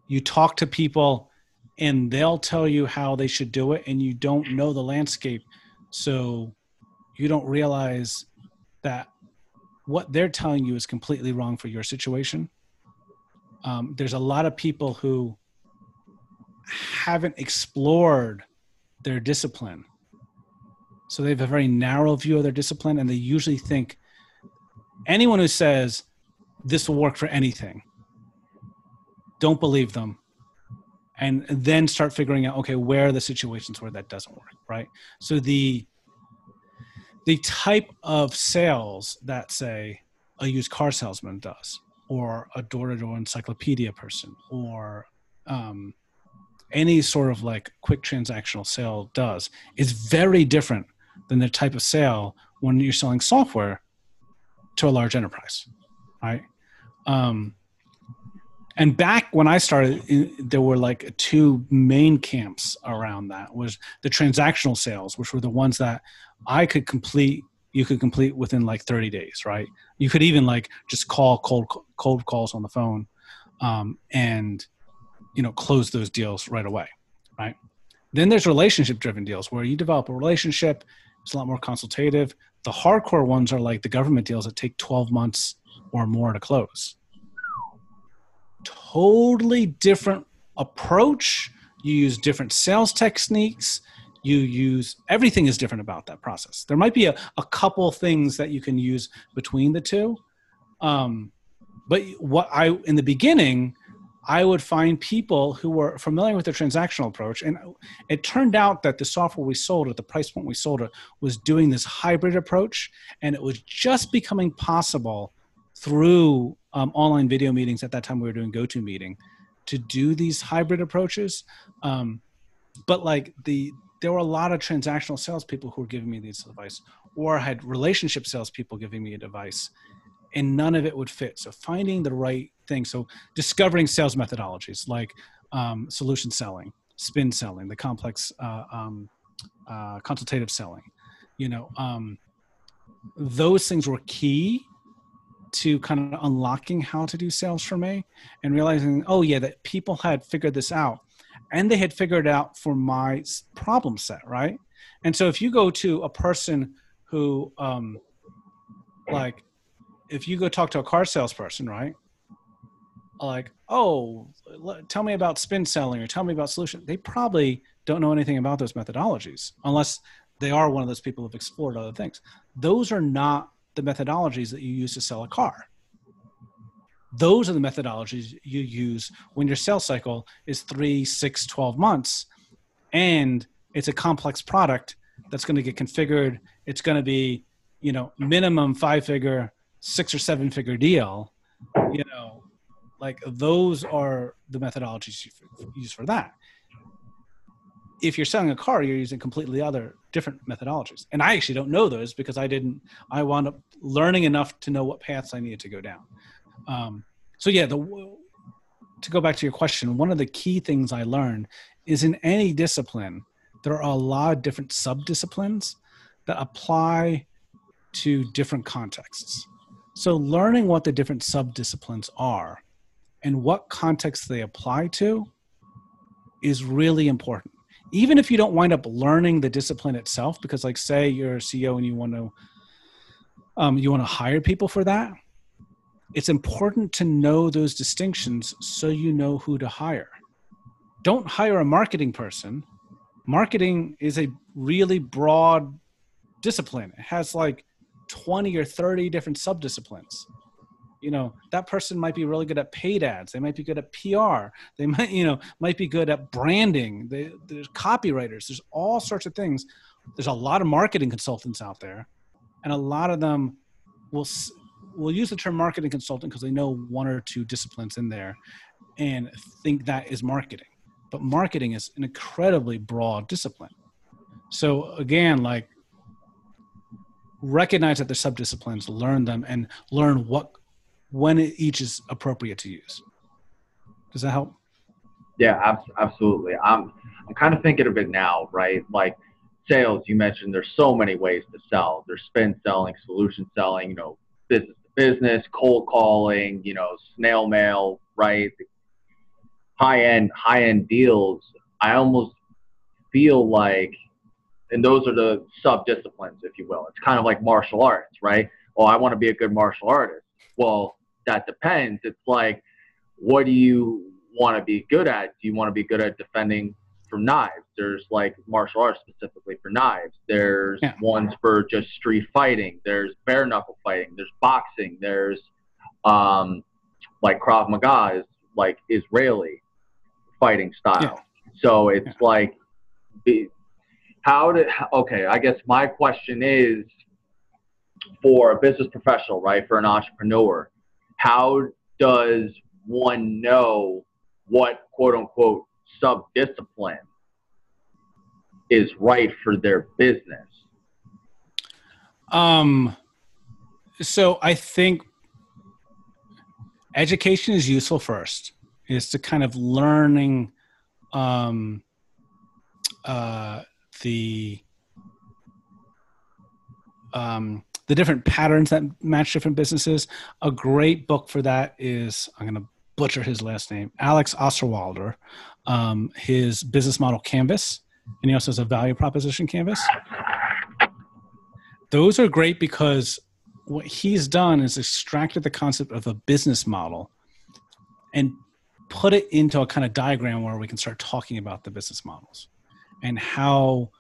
you talk to people and they'll tell you how they should do it, and you don't know the landscape. So you don't realize that what they're telling you is completely wrong for your situation. Um, there's a lot of people who haven't explored their discipline so they have a very narrow view of their discipline, and they usually think anyone who says this will work for anything, don't believe them. And then start figuring out, okay, where are the situations where that doesn't work, right? So the the type of sales that say a used car salesman does, or a door-to-door encyclopedia person, or um, any sort of like quick transactional sale does is very different than the type of sale when you're selling software to a large enterprise, right? Um, and back when I started, there were like two main camps around that. Was the transactional sales, which were the ones that I could complete you could complete within like 30 days, right? You could even like just call cold cold calls on the phone, um, and you know close those deals right away, right? Then there's relationship driven deals where you develop a relationship. It's a lot more consultative. The hardcore ones are like the government deals that take 12 months or more to close. Totally different approach. You use different sales techniques. You use everything is different about that process. There might be a, a couple things that you can use between the two. Um, but what i in the beginning i would find people who were familiar with the transactional approach and it turned out that the software we sold at the price point we sold it was doing this hybrid approach and it was just becoming possible through um, online video meetings at that time we were doing GoToMeeting to meeting to do these hybrid approaches um, but like the there were a lot of transactional salespeople who were giving me these advice, or I had relationship salespeople giving me advice, and none of it would fit. So finding the right thing. So discovering sales methodologies like um, solution selling, spin selling, the complex uh, um, uh, consultative selling. You know, um, those things were key to kind of unlocking how to do sales for me and realizing, oh yeah, that people had figured this out and they had figured it out for my problem set, right? And so if you go to a person who, um, like, if you go talk to a car salesperson, right? Like, oh, tell me about spin selling or tell me about solution. They probably don't know anything about those methodologies unless they are one of those people who've explored other things. Those are not the methodologies that you use to sell a car. Those are the methodologies you use when your sales cycle is three six 12 months and it's a complex product that's going to get configured. It's going to be you know minimum five figure six or seven figure deal you know like those are the methodologies you use for that if you're selling a car you're using completely other different methodologies and i actually don't know those because i didn't i wound up learning enough to know what paths i needed to go down um, so yeah, the to go back to your question, one of the key things I learned is in any discipline, there are a lot of different sub disciplines that apply to different contexts. So learning what the different sub disciplines are and what context they apply to is really important. Even if you don't wind up learning the discipline itself, because like say you're a CEO and you want to um, you want to hire people for that, it's important to know those distinctions so you know who to hire. Don't hire a marketing person. Marketing is a really broad discipline. It has like 20 or 30 different subdisciplines. You know, that person might be really good at paid ads. They might be good at PR. They [laughs] might, you know, might be good at branding. They, there's copywriters. There's all sorts of things. There's a lot of marketing consultants out there, and a lot of them will we'll use the term marketing consultant because they know one or two disciplines in there and think that is marketing. But marketing is an incredibly broad discipline. So again, like recognize that there's subdisciplines, learn them, and learn what when each is appropriate to use. Does that help? Yeah, absolutely. I'm I'm kind of thinking of it now, right? Like sales, you mentioned there's so many ways to sell. There's spin selling, solution selling, you know, business to business, cold calling, you know, snail mail, right? High end, high end deals. I almost feel like, and those are the sub disciplines, if you will. It's kind of like martial arts, right? Well, I want to be a good martial artist. Well, that depends. It's like, what do you want to be good at? Do you want to be good at defending from knives. There's like martial arts specifically for knives. There's yeah. ones for just street fighting. There's bare knuckle fighting. There's boxing. There's um, like Krav Maga is like Israeli fighting style. Yeah. So it's yeah. like, how did, okay, I guess my question is for a business professional, right, for an entrepreneur, how does one know what quote unquote sub discipline is right for their business? Um, so I think education is useful first, is to kind of learning um, uh, the um, the different patterns that match different businesses. A great book for that is I'm going to butcher his last name, Alex Osterwalder. Um, his business model canvas, and he also has a value proposition canvas. Those are great because what he's done is extracted the concept of a business model and put it into a kind of diagram where we can start talking about the business models and how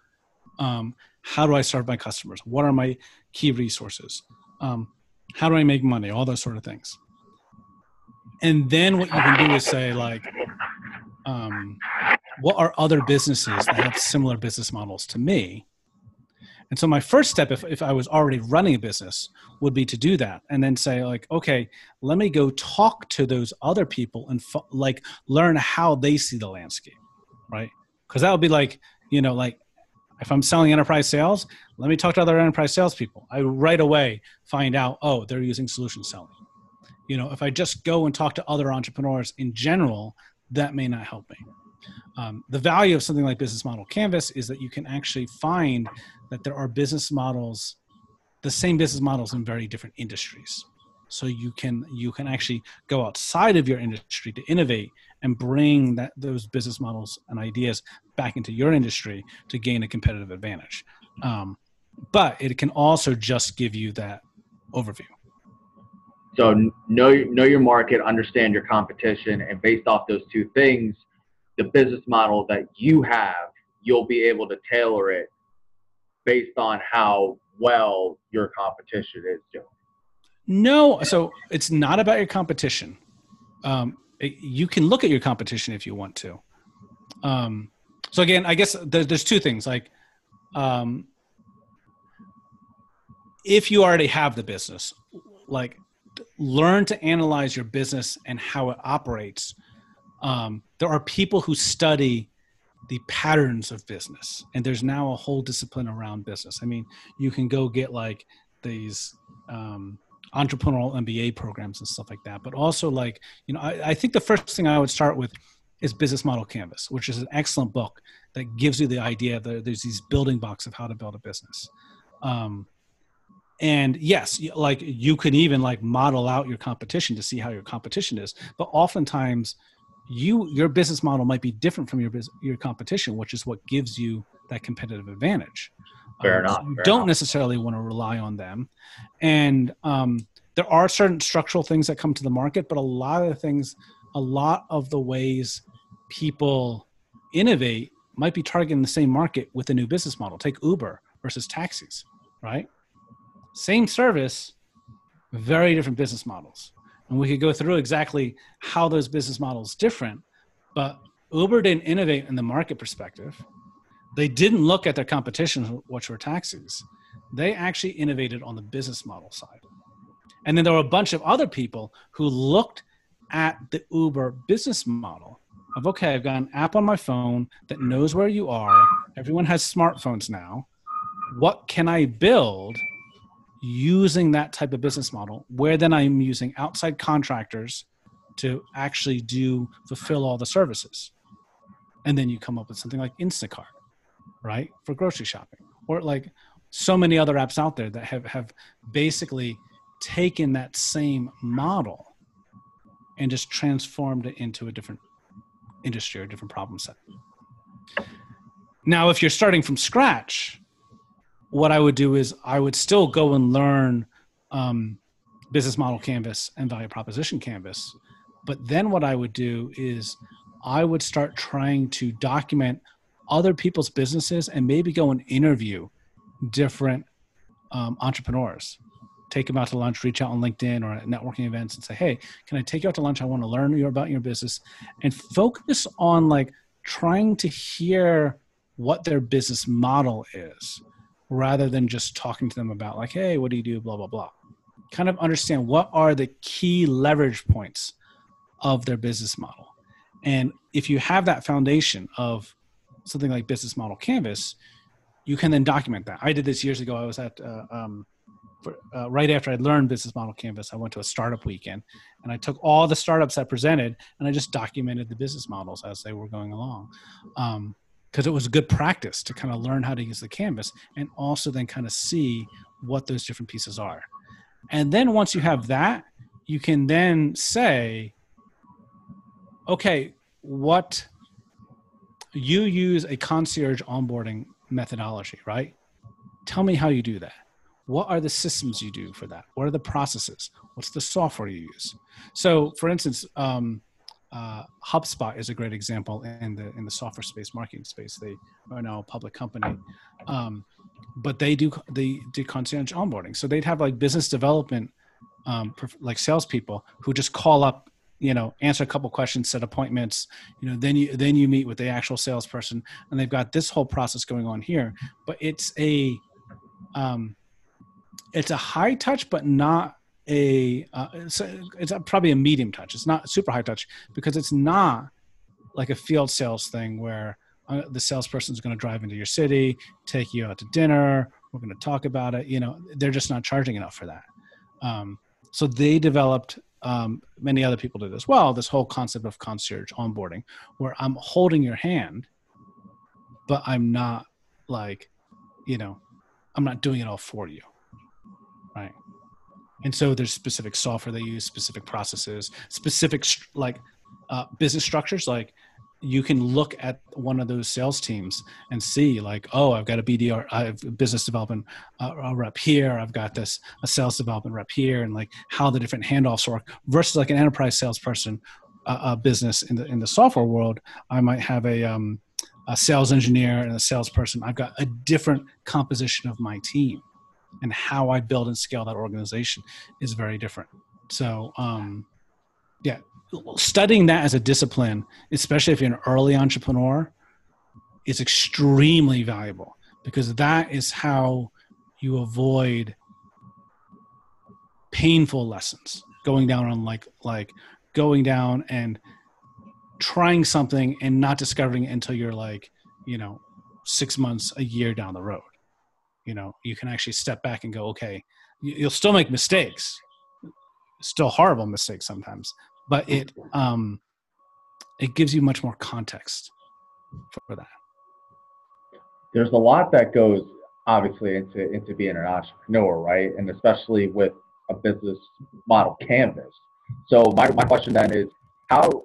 um, how do I serve my customers? What are my key resources? Um, how do I make money? All those sort of things. And then what you can do is say like, um, what are other businesses that have similar business models to me? And so my first step, if, if I was already running a business, would be to do that and then say like, okay, let me go talk to those other people and like learn how they see the landscape, right? Because that would be like, you know, like if I'm selling enterprise sales, let me talk to other enterprise salespeople. I right away find out, oh, they're using solution selling. You know, if I just go and talk to other entrepreneurs in general, that may not help me. Um, the value of something like Business Model Canvas is that you can actually find that there are business models, the same business models in very different industries. So you can you can actually go outside of your industry to innovate and bring that those business models and ideas back into your industry to gain a competitive advantage. Um, but it can also just give you that overview. So know know your market, understand your competition, and based off those two things, the business model that you have, you'll be able to tailor it based on how well your competition is doing. No, so it's not about your competition. Um, you can look at your competition if you want to. Um, so again, I guess there's, there's two things. Like, um, if you already have the business, like learn to analyze your business and how it operates. Um, there are people who study the patterns of business, and there's now a whole discipline around business. I mean, you can go get like these um, entrepreneurial MBA programs and stuff like that. But also, like, you know, I, I, think the first thing I would start with is Business Model Canvas, which is an excellent book that gives you the idea that there's these building blocks of how to build a business. Um, and yes, like you can even like model out your competition to see how your competition is. But oftentimes, you your business model might be different from your your competition, which is what gives you that competitive advantage. Fair um, enough. you fair don't enough. necessarily want to rely on them. And um, there are certain structural things that come to the market, but a lot of the things, a lot of the ways people innovate might be targeting the same market with a new business model. Take Uber versus taxis, right? Same service, very different business models. And we could go through exactly how those business models different, but Uber didn't innovate in the market perspective they didn't look at their competition, which were taxis. They actually innovated on the business model side. And then there were a bunch of other people who looked at the Uber business model of okay, I've got an app on my phone that knows where you are. Everyone has smartphones now. What can I build using that type of business model where then I'm using outside contractors to actually do fulfill all the services? And then you come up with something like Instacart right for grocery shopping or like so many other apps out there that have have basically taken that same model and just transformed it into a different industry or different problem set. Now if you're starting from scratch what i would do is i would still go and learn um, business model canvas and value proposition canvas. But then what i would do is i would start trying to document other people's businesses and maybe go and interview different um, entrepreneurs. Take them out to lunch reach out on linkedin or at networking events and say hey can i take you out to lunch? I want to learn more about your business. And focus on like trying to hear what their business model is rather than just talking to them about like hey what do you do? blah blah blah. Kind of understand what are the key leverage points of their business model. And if you have that foundation of something like business model canvas you can then document that. I did this years ago. I was at uh, um, for, uh, right after i learned business model canvas i went to a startup weekend and i took all the startups that presented and i just documented the business models as they were going along. Because um, it was a good practice to kind of learn how to use the canvas and also then kind of see what those different pieces are. And then once you have that, you can then say, okay, what you use a concierge onboarding methodology, right? Tell me how you do that. What are the systems you do for that? What are the processes? What's the software you use? So, for instance, um, uh, HubSpot is a great example in the in the software space, marketing space. They are now a public company, um, but they do they do concierge onboarding. So they'd have like business development, um, like salespeople who just call up, you know, answer a couple questions, set appointments. You know, then you then you meet with the actual salesperson, and they've got this whole process going on here. But it's a um, it's a high touch, but not a uh, it's, a, it's a, probably a medium touch. It's not super high touch because it's not like a field sales thing where uh, the salesperson is going to drive into your city, take you out to dinner. We're going to talk about it. You know, they're just not charging enough for that. Um, so they developed. Um, many other people did as well. This whole concept of concierge onboarding, where I'm holding your hand, but I'm not like, you know, I'm not doing it all for you, right? and so there's specific software they use specific processes specific like uh, business structures like you can look at one of those sales teams and see like oh i've got a bdr i have business development uh, rep here. I've got this a sales development rep here and like how the different handoffs work versus like an enterprise salesperson uh, a business in the in the software world. I might have a um, a sales engineer and a salesperson. I've got a different composition of my team and how I build and scale that organization is very different. So, um, yeah, studying that as a discipline, especially if you're an early entrepreneur, is extremely valuable because that is how you avoid painful lessons going down on like like going down and trying something and not discovering it until you're like you know six months a year down the road. You know you can actually step back and go okay you'll still make mistakes. Still horrible mistakes sometimes but it um it gives you much more context for that. There's a lot that goes obviously into into being an entrepreneur right? And especially with a business model canvas. So my, my question then is how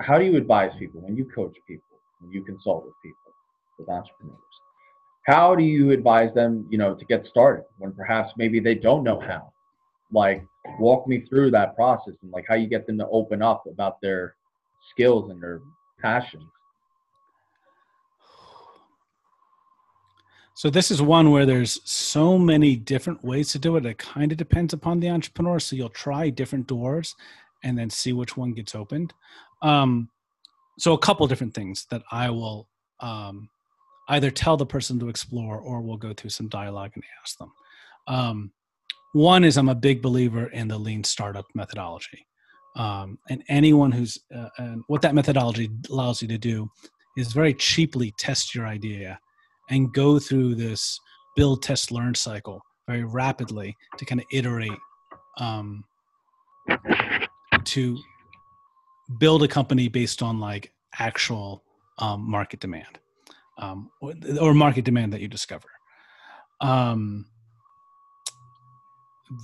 how do you advise people when you coach people when you consult with people with entrepreneurs? How do you advise them you know to get started when perhaps maybe they don't know how like walk me through that process and like how you get them to open up about their skills and their passions. So this is one where there's so many different ways to do it. It kind of depends upon the entrepreneur. So you'll try different doors and then see which one gets opened. Um, so a couple different things that i will um, either tell the person to explore or we'll go through some dialogue and ask them. Um, one is I'm a big believer in the lean startup methodology. Um, and anyone who's, uh, and what that methodology allows you to do is very cheaply test your idea and go through this build, test, learn cycle very rapidly to kind of iterate um, to build a company based on like actual um, market demand um, or market demand that you discover. Um,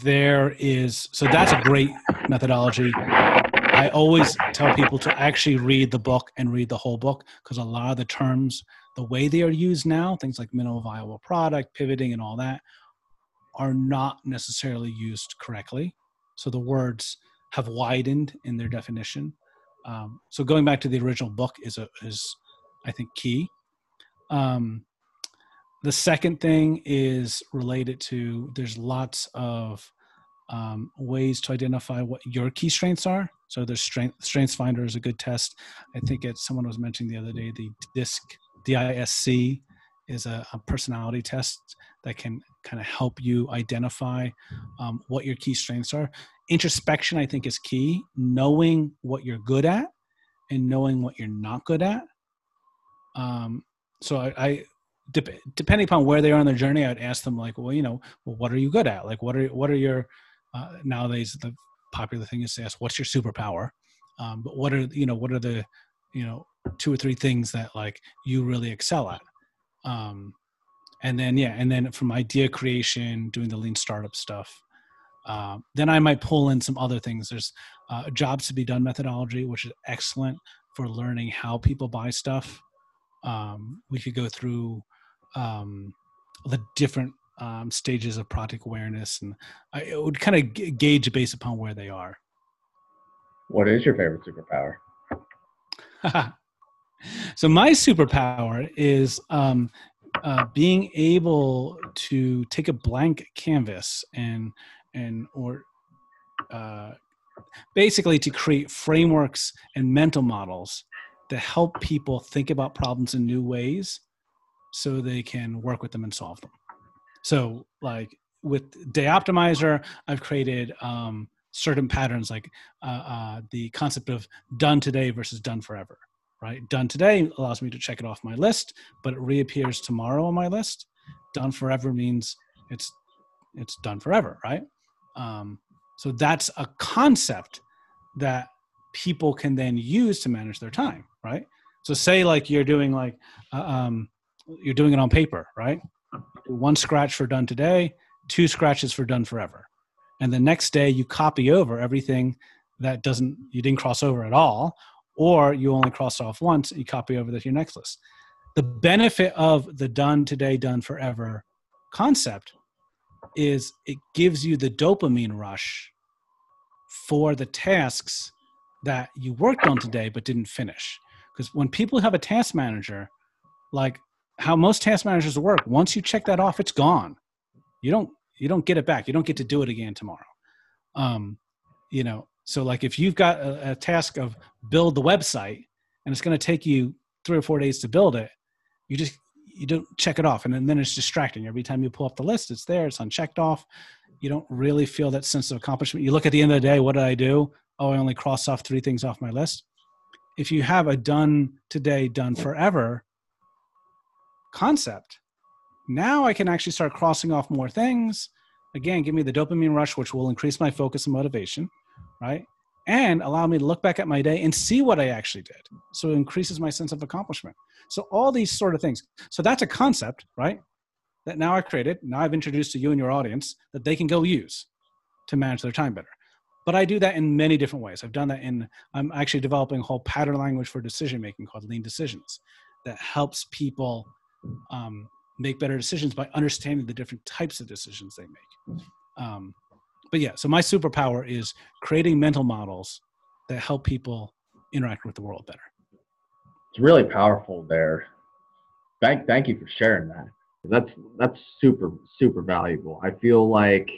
there is so that's a great methodology. I always tell people to actually read the book and read the whole book because a lot of the terms, the way they are used now, things like minimal viable product, pivoting, and all that, are not necessarily used correctly. So the words have widened in their definition. Um, so going back to the original book is a, is I think key. Um, the second thing is related to there's lots of um, ways to identify what your key strengths are. So there's strength strengths finder is a good test. I think it's someone was mentioning the other day the DISC DISC is a, a personality test that can kind of help you identify um, what your key strengths are. Introspection, I think, is key. Knowing what you're good at and knowing what you're not good at. Um, so I, I de- depending upon where they are on their journey, I'd ask them like, well, you know, well, what are you good at? Like, what are what are your uh, nowadays the popular thing is to ask, what's your superpower? Um, but what are you know what are the you know two or three things that like you really excel at? Um, and then yeah and then from idea creation doing the lean startup stuff uh, then i might pull in some other things there's uh, jobs to be done methodology which is excellent for learning how people buy stuff um, we could go through um, the different um, stages of product awareness and I, it would kind of g- gauge based upon where they are. What is your favorite superpower? [laughs] So my superpower is um, uh, being able to take a blank canvas and and or uh, basically to create frameworks and mental models that help people think about problems in new ways so they can work with them and solve them so like with day optimizer i've created um, certain patterns like uh, uh, the concept of done today versus done forever right? Done today allows me to check it off my list, but it reappears tomorrow on my list. Done forever means it's it's done forever, right? Um, so that's a concept that people can then use to manage their time, right? So say like you're doing like uh, um, you're doing it on paper, right? One scratch for done today, two scratches for done forever, and the next day you copy over everything that doesn't you didn't cross over at all or you only cross off once you copy over to your next list. The benefit of the done today done forever concept is it gives you the dopamine rush for the tasks that you worked on today but didn't finish. Because when people have a task manager like how most task managers work once you check that off it's gone you don't you don't get it back you don't get to do it again tomorrow um you know so like if you've got a, a task of build the website and it's going to take you three or four days to build it, you just you don't check it off and then, then it's distracting. Every time you pull up the list, it's there, it's unchecked off. You don't really feel that sense of accomplishment. You look at the end of the day, what did I do? Oh, I only crossed off three things off my list. If you have a done today, done forever concept, now I can actually start crossing off more things. Again, give me the dopamine rush, which will increase my focus and motivation right? And allow me to look back at my day and see what I actually did. So it increases my sense of accomplishment. So all these sort of things. So that's a concept, right? That now I've created, now I've introduced to you and your audience that they can go use to manage their time better. But I do that in many different ways. I've done that in, I'm actually developing a whole pattern language for decision making called Lean Decisions that helps people um, make better decisions by understanding the different types of decisions they make. Um, but yeah, so my superpower is creating mental models that help people interact with the world better. It's really powerful there. Thank thank you for sharing that. That's that's super super valuable. I feel like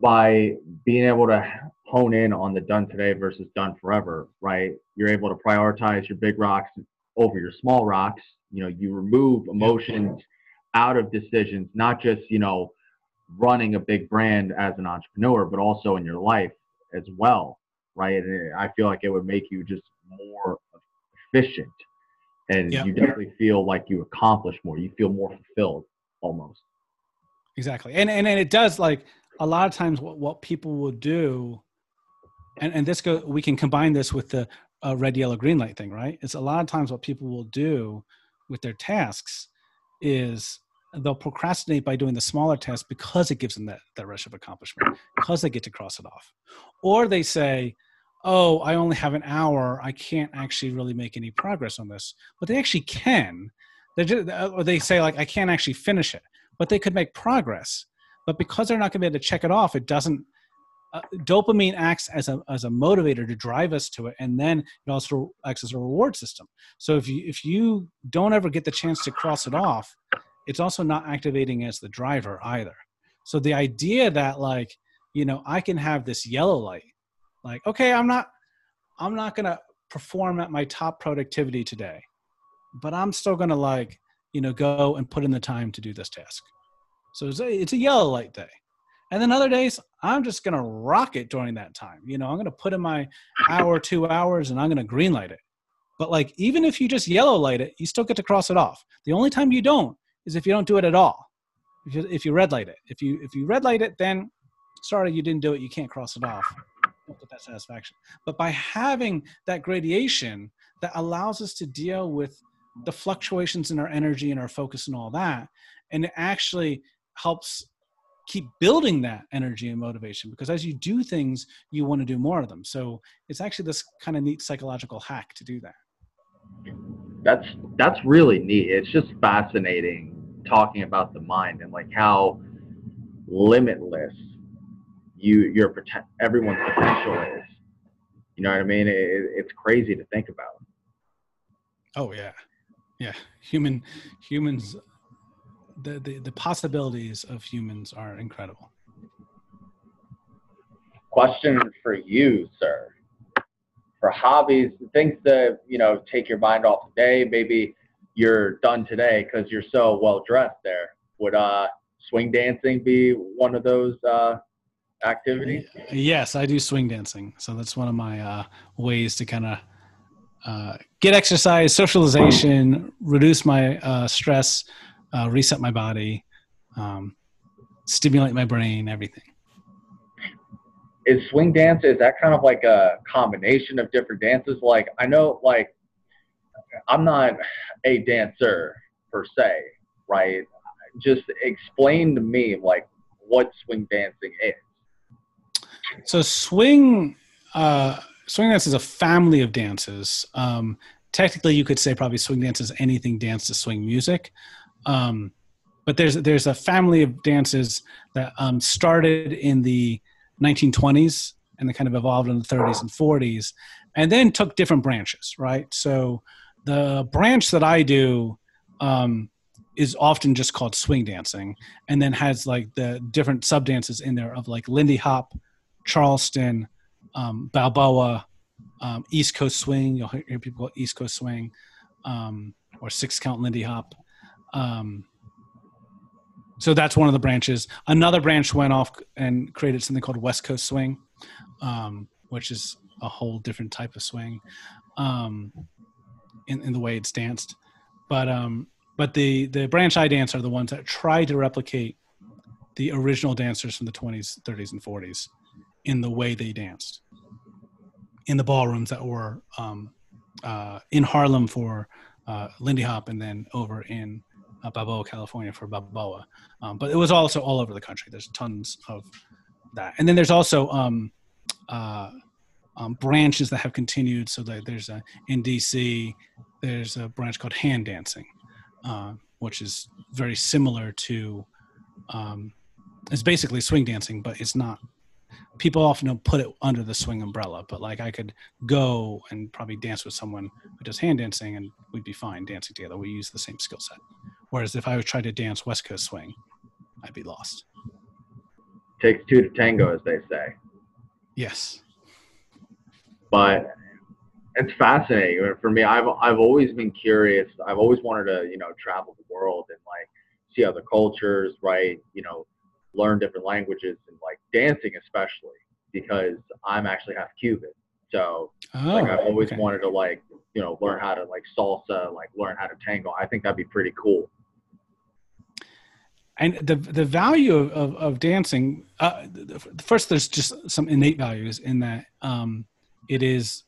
by being able to hone in on the done today versus done forever, right? You're able to prioritize your big rocks over your small rocks. You know, you remove emotions out of decisions, not just, you know, running a big brand as an entrepreneur, but also in your life as well, right? And I feel like it would make you just more efficient, and yep. you definitely feel like you accomplish more. You feel more fulfilled, almost. Exactly, and and, and it does like a lot of times what what people will do, and and this go we can combine this with the uh, red yellow green light thing, right? It's a lot of times what people will do with their tasks is they'll procrastinate by doing the smaller test because it gives them that, that rush of accomplishment because they get to cross it off. Or they say oh i only have an hour. I can't actually really make any progress on this. But they actually can. They just, or uh, they say like i can't actually finish it. But they could make progress. But because they're not going to be able to check it off it doesn't uh, dopamine acts as a, as a motivator to drive us to it and then it also acts as a reward system so if you if you don't ever get the chance to cross it off it's also not activating as the driver either. So the idea that like, you know, I can have this yellow light, like, okay, I'm not, I'm not gonna perform at my top productivity today, but I'm still gonna like, you know, go and put in the time to do this task. So it's a, it's a yellow light day. And then other days, I'm just gonna rock it during that time. You know, I'm gonna put in my hour, two hours, and I'm gonna green light it. But like, even if you just yellow light it, you still get to cross it off. The only time you don't is if you don't do it at all. If you, if you red light it, if you if you red light it, then sorry you didn't do it. You can't cross it off. Don't get that satisfaction. But by having that gradation that allows us to deal with the fluctuations in our energy and our focus and all that, and it actually helps keep building that energy and motivation because as you do things you want to do more of them. So it's actually this kind of neat psychological hack to do that. That's that's really neat. It's just fascinating talking about the mind and like how limitless you your everyone's potential is. You know what i mean? It, it's crazy to think about. Oh yeah. Yeah. Human humans the, the, the possibilities of humans are incredible. Question for you, sir. For hobbies, things that you know take your mind off the day. Maybe you're done today because you're so well dressed. There would uh, swing dancing be one of those uh, activities? Yes, I do swing dancing. So that's one of my uh, ways to kind of uh, get exercise, socialization, reduce my uh, stress, uh, reset my body, um, stimulate my brain, everything. Is swing dance is that kind of like a combination of different dances? Like I know, like I'm not a dancer per se, right? Just explain to me like what swing dancing is. So swing uh, swing dance is a family of dances. Um, technically, you could say probably swing dance is anything dance to swing music. Um, but there's there's a family of dances that um, started in the 1920s and they kind of evolved in the 30s and 40s, and then took different branches. Right. So the branch that I do um, is often just called swing dancing, and then has like the different sub dances in there of like Lindy Hop, Charleston, um, Balboa, um, East Coast swing. You'll hear people call East Coast swing, um, or six count Lindy Hop. Um, so that's one of the branches. Another branch went off and created something called West Coast Swing, um, which is a whole different type of swing um, in, in the way it's danced. But um, but the the branch I dance are the ones that try to replicate the original dancers from the 20s, 30s, and 40s in the way they danced in the ballrooms that were um, uh, in Harlem for uh, Lindy Hop and then over in uh, Balboa, California for Balboa. Um, but it was also all over the country. There's tons of that. And then there's also um, uh, um, branches that have continued. So that there's a, in DC, there's a branch called hand dancing, uh, which is very similar to, um, it's basically swing dancing, but it's not people often don't put it under the swing umbrella, but like I could go and probably dance with someone who does hand dancing and we'd be fine dancing together. We use the same skill set. Whereas if I was trying to dance West Coast swing, I'd be lost. Takes two to tango, as they say. Yes. But it's fascinating for me. I've I've always been curious. I've always wanted to you know travel the world and like see other cultures, right? You know, learn different languages and like dancing especially because I'm actually half Cuban. So oh, like I've always okay. wanted to like you know learn how to like salsa, like learn how to tango. I think that'd be pretty cool and the the value of of, of dancing uh, first there's just some innate values in that um, it is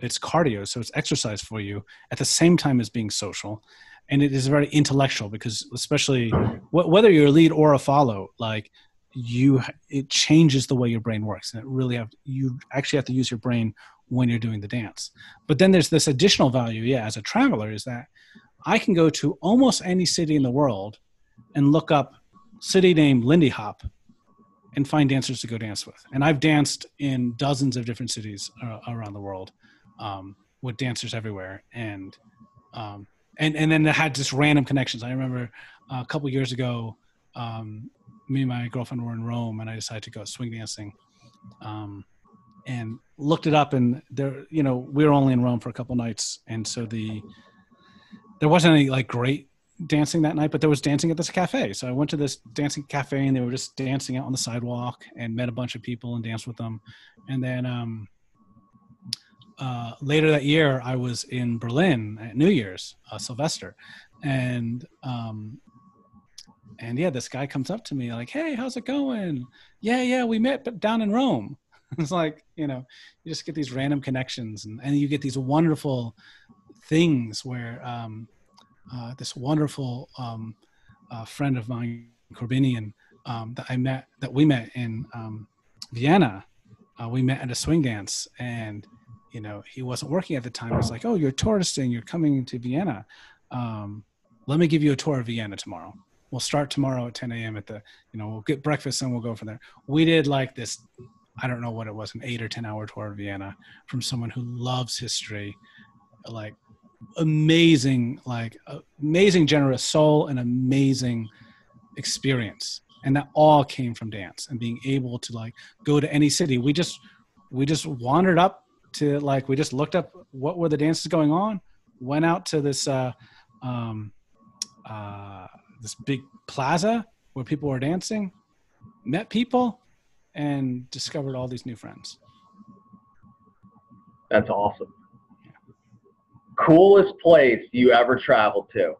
it's cardio so it's exercise for you at the same time as being social and it is very intellectual because especially wh- whether you're a lead or a follow like you it changes the way your brain works and it really have you actually have to use your brain when you're doing the dance but then there's this additional value yeah as a traveler is that i can go to almost any city in the world and look up city named Lindy Hop and find dancers to go dance with. And I've danced in dozens of different cities uh, around the world um, with dancers everywhere. And, um, and, and then it had just random connections. I remember uh, a couple years ago, um, me and my girlfriend were in Rome and I decided to go swing dancing. Um, and looked it up and there, you know, we were only in Rome for a couple nights. And so the, there wasn't any like great dancing that night, but there was dancing at this cafe. So I went to this dancing cafe and they were just dancing out on the sidewalk and met a bunch of people and danced with them. And then um, uh, later that year, I was in Berlin at New Year's, uh, Silvester, and um, and yeah, this guy comes up to me like, "Hey, how's it going? Yeah, yeah, we met but down in Rome." [laughs] it's like you know, you just get these random connections, and and you get these wonderful things where um, uh, this wonderful um, a friend of mine, Corbinian, um, that I met, that we met in um, Vienna. Uh, we met at a swing dance, and you know he wasn't working at the time. He was like, "Oh, you're touristing. You're coming to Vienna. Um, let me give you a tour of Vienna tomorrow. We'll start tomorrow at 10 a.m. at the, you know, we'll get breakfast and we'll go from there." We did like this. I don't know what it was, an eight or ten hour tour of Vienna from someone who loves history, like amazing, like amazing generous soul and amazing experience and that all came from dance and being able to like go to any city we just we just wandered up to like we just looked up what were the dances going on went out to this uh um uh this big plaza where people were dancing met people and discovered all these new friends that's awesome coolest place you ever traveled to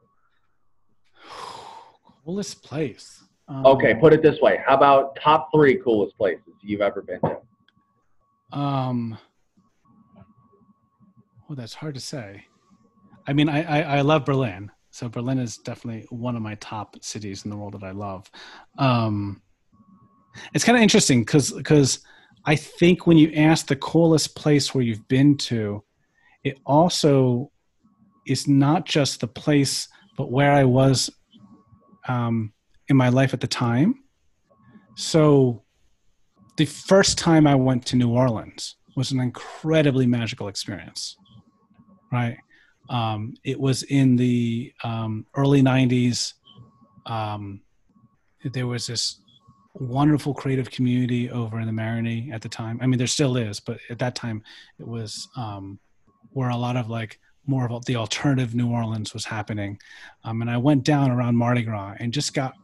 [sighs] coolest place um, okay, put it this way. How about top three coolest places you've ever been to? Um, well, that's hard to say. I mean, I, I, I, love Berlin. So Berlin is definitely one of my top cities in the world that I love. Um, it's kind of interesting because because I think when you ask the coolest place where you've been to, it also is not just the place, but where I was um, in my life at the time. So the first time I went to New Orleans was an incredibly magical experience, right? Um, it was in the um, early 90s. Um, there was this wonderful creative community over in the Marigny at the time. I mean, there still is, but at that time, it was um, where a lot of like more of the alternative New Orleans was happening. Um, and I went down around Mardi Gras and just got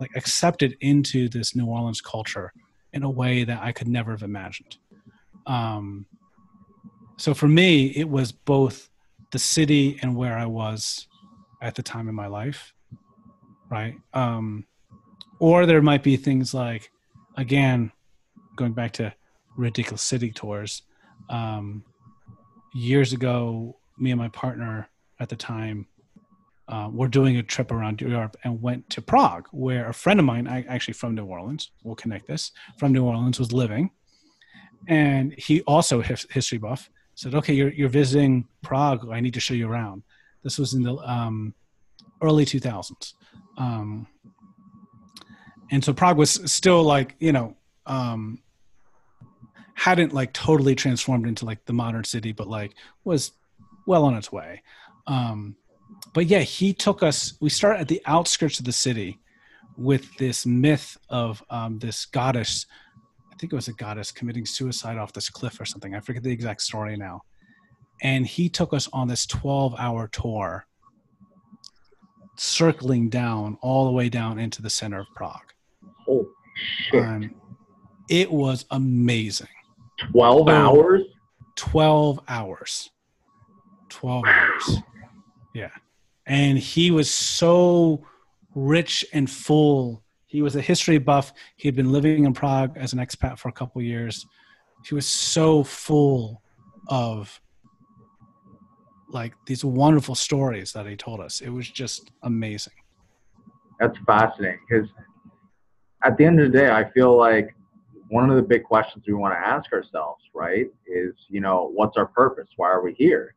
like accepted into this New Orleans culture in a way that I could never have imagined. Um, so for me, it was both the city and where I was at the time in my life, right? Um, or there might be things like, again, going back to ridiculous city tours. Um, years ago, me and my partner at the time uh, were doing a trip around Europe and went to Prague, where a friend of mine, I, actually from New Orleans, we'll connect this, from New Orleans was living. And he also history buff said, okay, you're, you're visiting Prague. I need to show you around. This was in the um, early 2000s. Um, and so Prague was still like, you know, um, hadn't like totally transformed into like the modern city, but like was well on its way. Um, but yeah, he took us. We start at the outskirts of the city with this myth of um, this goddess. I think it was a goddess committing suicide off this cliff or something. I forget the exact story now. And he took us on this 12 hour tour, circling down all the way down into the center of Prague. Oh, shit. Um, it was amazing. 12 hours? 12 hours. 12 hours. Yeah and he was so rich and full. He was a history buff. He had been living in Prague as an expat for a couple years. He was so full of like these wonderful stories that he told us. It was just amazing. That's fascinating because at the end of the day, I feel like one of the big questions we want to ask ourselves, right, is, you know, what's our purpose? Why are we here?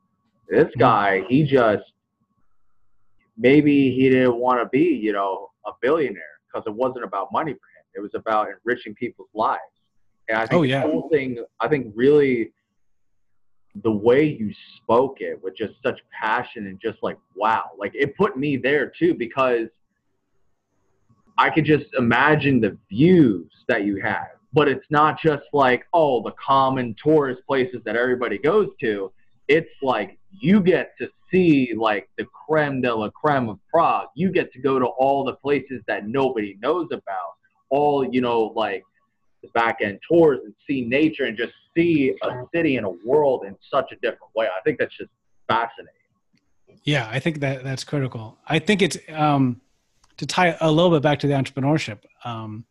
This mm-hmm. guy, he just maybe he didn't want to be, you know, a billionaire because it wasn't about money for him. It was about enriching people's lives. And I oh, think oh, yeah. the whole thing, I think really the way you spoke it with just such passion and just like, wow, like it put me there too because I could just imagine the views that you have. But it's not just like, oh, the common tourist places that everybody goes to. It's like you get to see like the creme de la creme of Prague. You get to go to all the places that nobody knows about. All you know, like the back end tours and see nature and just see a city and a world in such a different way. I think that's just fascinating. Yeah, I think that that's critical. I think it's um, to tie a little bit back to the entrepreneurship. Um,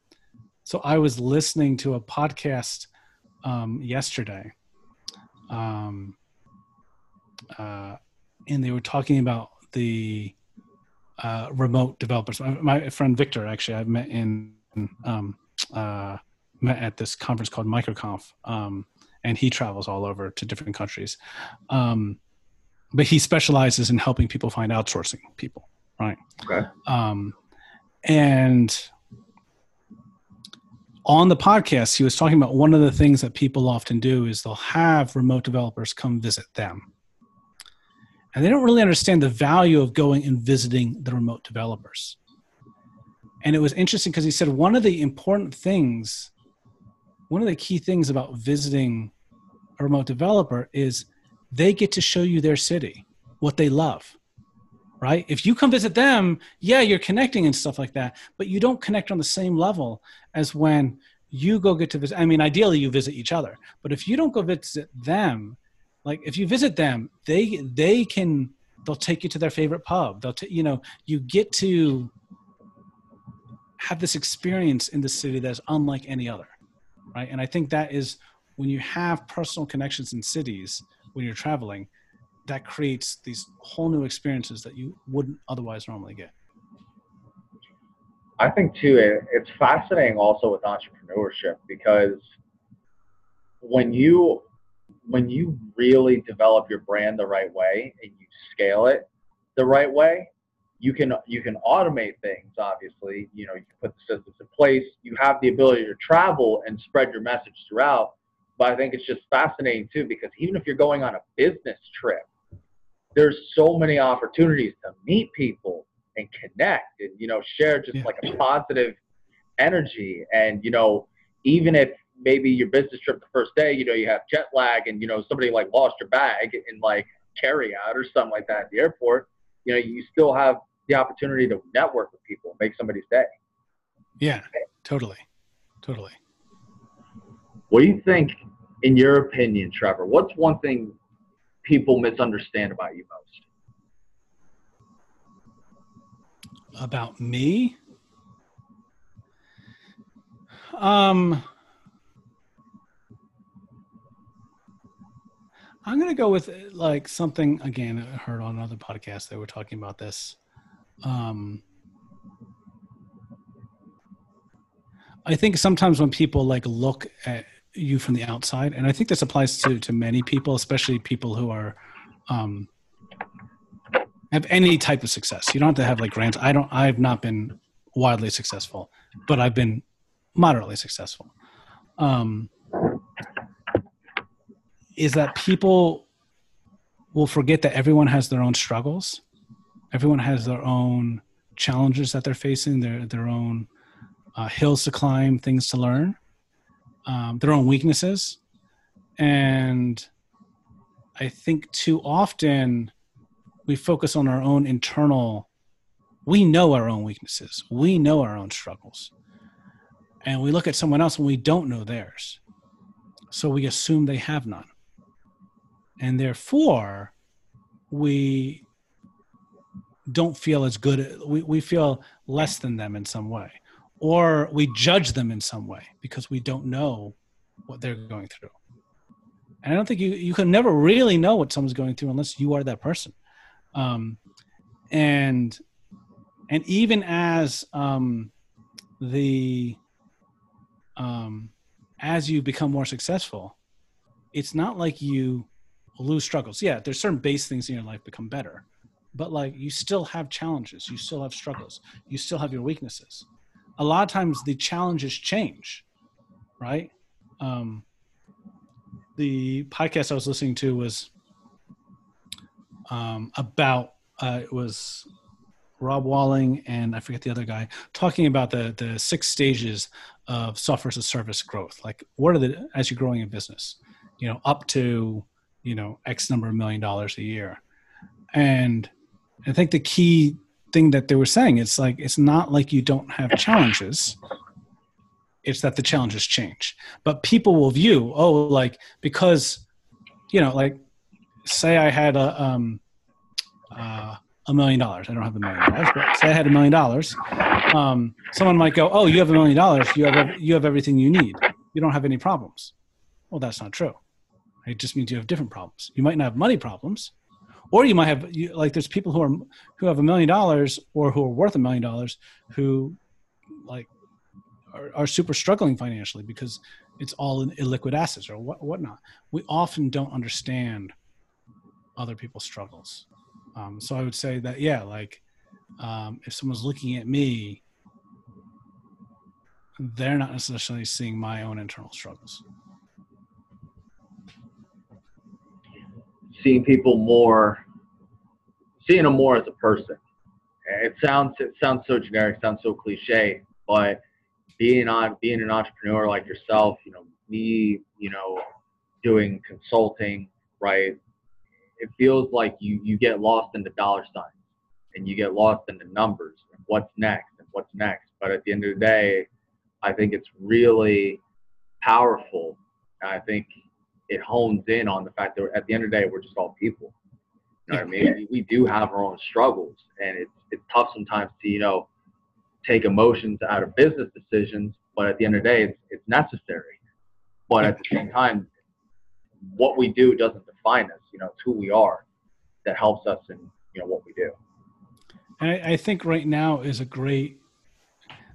so I was listening to a podcast um, yesterday. Um, uh, and they were talking about the uh, remote developers. My, my, friend Victor, actually, I met in um, uh, met at this conference called MicroConf, um, and he travels all over to different countries. Um, but he specializes in helping people find outsourcing people, right? Okay. Um, and on the podcast, he was talking about one of the things that people often do is they'll have remote developers come visit them. And they don't really understand the value of going and visiting the remote developers. And it was interesting because he said one of the important things, one of the key things about visiting a remote developer is they get to show you their city, what they love right? If you come visit them, yeah, you're connecting and stuff like that, but you don't connect on the same level as when you go get to visit. I mean, ideally, you visit each other, but if you don't go visit them, like if you visit them, they they can they'll take you to their favorite pub. They'll t- you know you get to have this experience in the city that's unlike any other, right? And I think that is when you have personal connections in cities when you're traveling that creates these whole new experiences that you wouldn't otherwise normally get. I think too, it's fascinating also with entrepreneurship because when you when you really develop your brand the right way and you scale it the right way, you can you can automate things. Obviously, you know you can put the systems in place. You have the ability to travel and spread your message throughout. But I think it's just fascinating too because even if you're going on a business trip, there's so many opportunities to meet people and connect and you know share just yeah. like a positive energy and you know even if maybe your business trip the first day you know you have jet lag and you know somebody like lost your bag in like carry out or something like that at the airport you know you still have the opportunity to network with people make somebody's day yeah totally totally what do you think in your opinion trevor what's one thing people misunderstand about you most? About me? Um, I'm going to go with like something again. I heard on another podcast they were talking about this. Um, I think sometimes when people like look at you from the outside, and I think this applies to to many people, especially people who are um, have any type of success. You don't have to have like grants. I don't. I've not been wildly successful, but I've been moderately successful. Um, is that people will forget that everyone has their own struggles, everyone has their own challenges that they're facing, their their own uh, hills to climb, things to learn, um, their own weaknesses, and I think too often we focus on our own internal. We know our own weaknesses. We know our own struggles, and we look at someone else and we don't know theirs, so we assume they have none, and therefore we don't feel as good. We we feel less than them in some way or we judge them in some way because we don't know what they're going through. And I don't think you you can never really know what someone's going through unless you are that person. Um, and and even as um, the um, as you become more successful, it's not like you lose struggles. Yeah, there's certain base things in your life become better, but like you still have challenges, you still have struggles, you still have your weaknesses a lot of times the challenges change, right? Um, the podcast I was listening to was um, about uh, it was Rob Walling and I forget the other guy talking about the the six stages of software as a service growth. Like, what are the as you're growing a business, you know, up to you know X number of million dollars a year, and I think the key thing that they were saying. It's like it's not like you don't have challenges. It's that the challenges change. But people will view, oh, like because you know, like say I had a um uh, a million dollars. I don't have a million dollars, but say I had a million dollars. Um, someone might go, "Oh, you have a million dollars. You have you have everything you need. You don't have any problems." Well, that's not true. It just means you have different problems. You might not have money problems, or you might have you, like there's people who are who have a million dollars or who are worth a million dollars who like are, are, super struggling financially because it's all in illiquid assets or what whatnot. We often don't understand other people's struggles. Um, so I would say that yeah, like um, if someone's looking at me, they're not necessarily seeing my own internal struggles. Seeing people more, seeing them more as a person. It sounds it sounds so generic, sounds so cliche, but being on being an entrepreneur like yourself, you know, me, you know, doing consulting, right? It feels like you you get lost in the dollar signs and you get lost in the numbers and what's next and what's next. But at the end of the day, I think it's really powerful. I think it hones in on the fact that at the end of the day, we're just all people. You know what I mean? We do have our own struggles, and it's it's tough sometimes to you know take emotions out of business decisions, but at the end of the day, it's, it's necessary. But at the same time, what we do doesn't define us. You know, it's who we are that helps us in you know what we do. And I, I think right now is a great.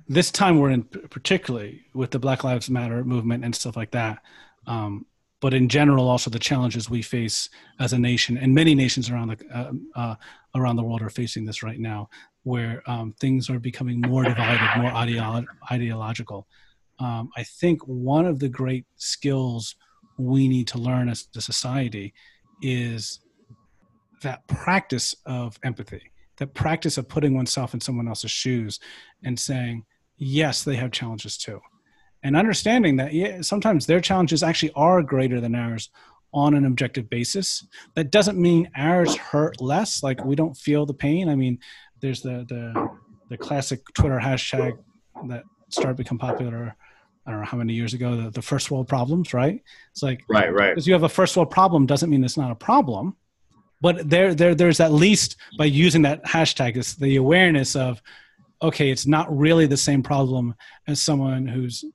This time we're in, particularly with the Black Lives Matter movement and stuff like that. Um, but in general, also the challenges we face as a nation, and many nations around the uh, uh, around the world are facing this right now where um, things are becoming more divided, more ideolo- ideological. Um, I think one of the great skills we need to learn as a society is that practice of empathy, that practice of putting oneself in someone else's shoes and saying, yes, they have challenges too. And understanding that yeah, sometimes their challenges actually are greater than ours on an objective basis. That doesn't mean ours hurt less, like we don't feel the pain. I mean, there's the the the classic Twitter hashtag that started to become popular. I don't know how many years ago. The, the first world problems, right? It's like right, right. Because you have a first world problem doesn't mean it's not a problem, but there, there, there's at least by using that hashtag, is the awareness of, okay, it's not really the same problem as someone who's,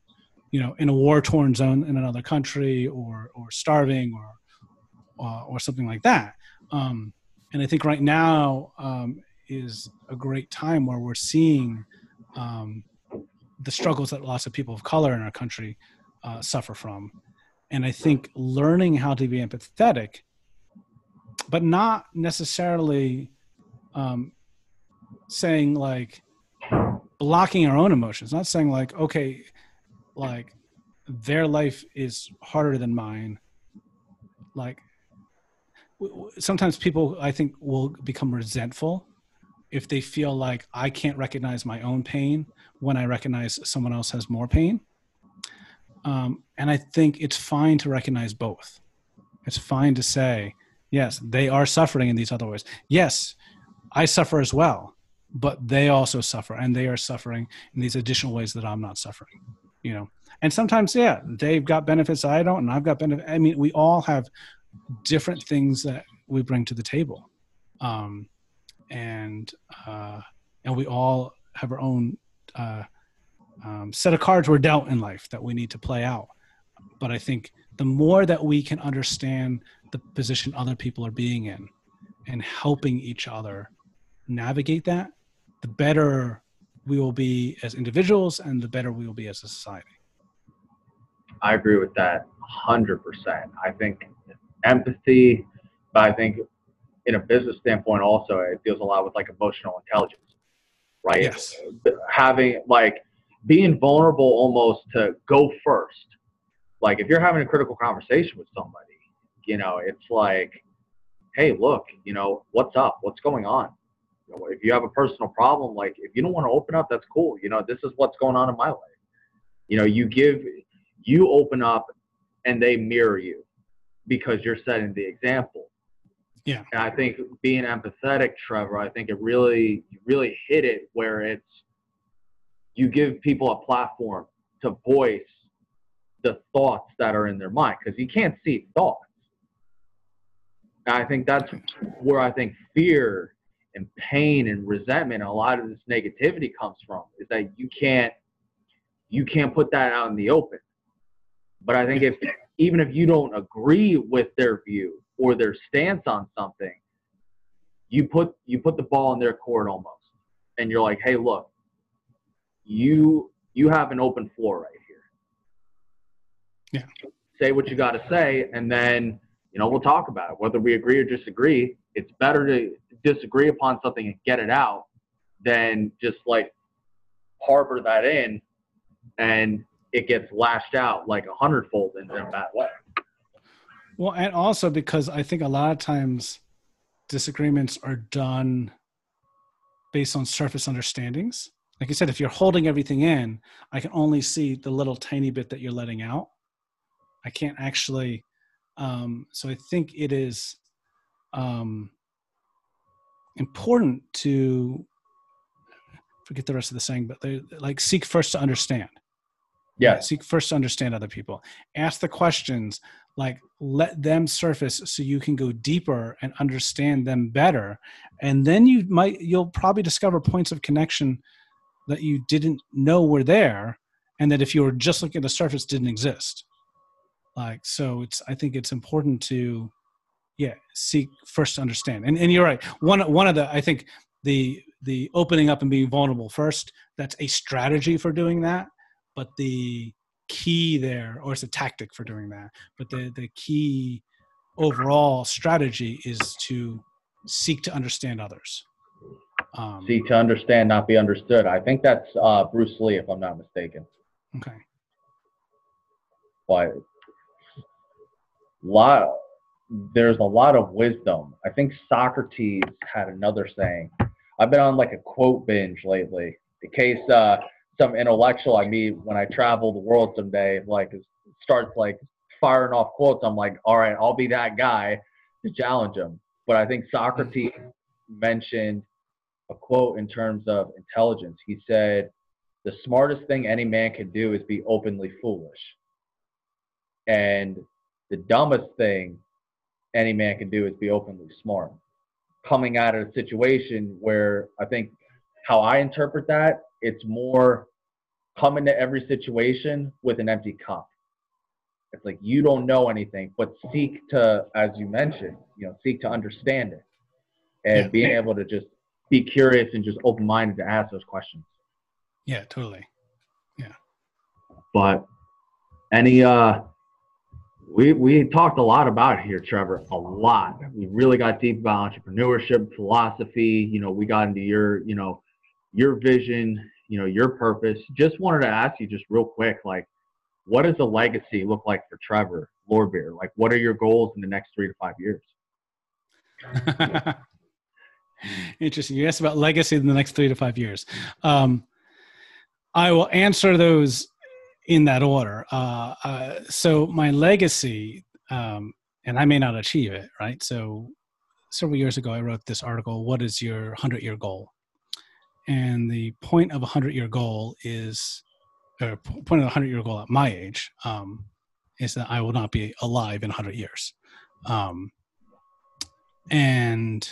you know, in a war torn zone in another country or or starving or uh, or something like that. Um, and I think right now um, is a great time where we're seeing um, the struggles that lots of people of color in our country uh, suffer from. And I think learning how to be empathetic, but not necessarily um, saying like blocking our own emotions, not saying like, okay, like their life is harder than mine. Like sometimes people, I think, will become resentful if they feel like I can't recognize my own pain when I recognize someone else has more pain. Um, and I think it's fine to recognize both. It's fine to say, yes, they are suffering in these other ways. Yes, I suffer as well, but they also suffer and they are suffering in these additional ways that I'm not suffering, you know? And sometimes, yeah, they've got benefits I don't, and I've got benefits. I mean, we all have different things that we bring to the table. Um, and uh, and we all have our own uh, um, set of cards we're dealt in life that we need to play out. But I think the more that we can understand the position other people are being in and helping each other navigate that, the better we will be as individuals and the better we will be as a society. I agree with that 100%. I think empathy, but I think in a business standpoint also it deals a lot with like emotional intelligence right? Yes. Having like being vulnerable almost to go first. Like if you're having a critical conversation with somebody you know it's like hey look you know what's up? What's going on you know, if you have a personal problem like if you don't want to open up that's cool you know this is what's going on in my life you know you give you open up and they mirror you because you're setting the example yeah. And I think being empathetic, Trevor, I think it really, really hit it where it's, you give people a platform to voice the thoughts that are in their mind because you can't see thoughts. And I think that's where I think fear and pain and resentment a lot of this negativity comes from is that you can't you can't put that out in the open. But I think if even if you don't agree with their view, or their stance on something, you put you put the ball in their court almost, and you're like, hey, look, you you have an open floor right here. Yeah. Say what you got to say, and then you know we'll talk about it. Whether we agree or disagree, it's better to disagree upon something and get it out than just like harbor that in and it gets lashed out like a hundredfold in a bad way. Well, and also because I think a lot of times disagreements are done based on surface understandings. Like you said, if you're holding everything in, I can only see the little tiny bit that you're letting out. I can't actually. Um, so I think it is um, important to forget the rest of the saying, but they like seek first to understand. Yeah. Seek first to understand other people. Ask the questions, like let them surface so you can go deeper and understand them better. And then you might you'll probably discover points of connection that you didn't know were there and that if you were just looking at the surface didn't exist. Like so it's I think it's important to yeah, seek first to understand. And and you're right. One one of the I think the the opening up and being vulnerable first, that's a strategy for doing that but the key there or it's a tactic for doing that but the the key overall strategy is to seek to understand others um, seek to understand not be understood i think that's uh, bruce lee if i'm not mistaken okay but lot there's a lot of wisdom i think socrates had another saying i've been on like a quote binge lately in case uh, some intellectual I meet when I travel the world someday, like starts like firing off quotes, I'm like, all right, I'll be that guy to challenge him. But I think Socrates mentioned a quote in terms of intelligence. He said, the smartest thing any man can do is be openly foolish. And the dumbest thing any man can do is be openly smart. Coming out of a situation where I think how I interpret that it's more come into every situation with an empty cup. It's like you don't know anything, but seek to, as you mentioned, you know, seek to understand it and yeah. being able to just be curious and just open minded to ask those questions. Yeah, totally. Yeah. But any uh we we talked a lot about here, Trevor. A lot. We really got deep about entrepreneurship, philosophy. You know, we got into your, you know, your vision, you know your purpose just wanted to ask you just real quick like what does a legacy look like for trevor Lohrbeer? like what are your goals in the next three to five years [laughs] interesting you asked about legacy in the next three to five years um, i will answer those in that order uh, uh, so my legacy um, and i may not achieve it right so several years ago i wrote this article what is your 100 year goal and the point of a hundred year goal is, or point of a hundred year goal at my age, um, is that I will not be alive in a hundred years. Um, and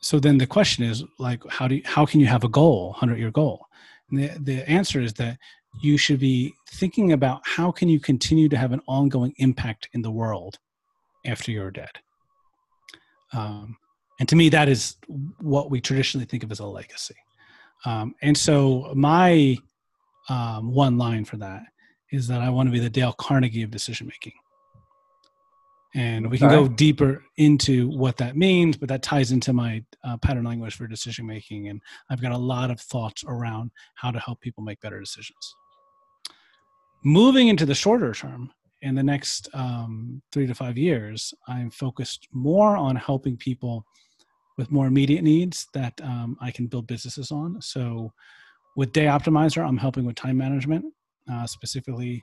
so then the question is like, how do you, how can you have a goal, hundred year goal? And the, the answer is that you should be thinking about how can you continue to have an ongoing impact in the world after you're dead. Um, and to me, that is what we traditionally think of as a legacy. Um, and so my um, one line for that is that I want to be the Dale Carnegie of decision making. And we can go deeper into what that means, but that ties into my uh, pattern language for decision making. And I've got a lot of thoughts around how to help people make better decisions. Moving into the shorter term, in the next um, three to five years, I'm focused more on helping people with more immediate needs that um, I can build businesses on. So with Day Optimizer, I'm helping with time management, uh, specifically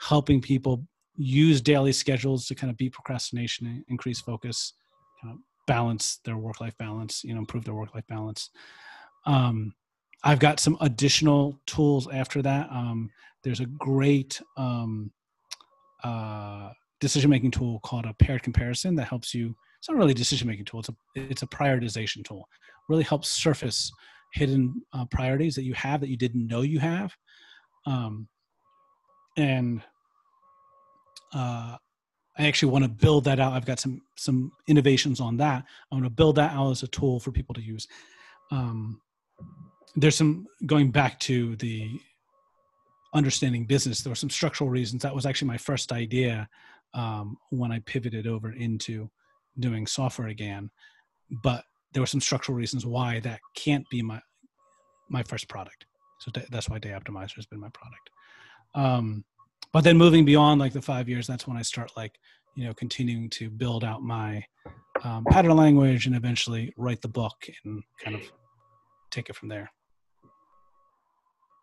helping people use daily schedules to kind of beat procrastination, increase focus, kind of balance their work-life balance, you know, improve their work-life balance. Um, I've got some additional tools after that. Um, there's a great um, uh, decision-making tool called a paired comparison that helps you it's not really a decision making tool. It's a it's a prioritization tool. Really helps surface hidden uh, priorities that you have that you didn't know you have, um, and uh, I actually want to build that out. I've got some some innovations on that. I want to build that out as a tool for people to use. Um, there's some going back to the understanding business. There were some structural reasons. That was actually my first idea um, when I pivoted over into doing software again. But there were some structural reasons why that can't be my my first product. So that's why Day Optimizer has been my product. Um, but then moving beyond like the five years, that's when I start like you know continuing to build out my um, pattern language and eventually write the book and kind of take it from there.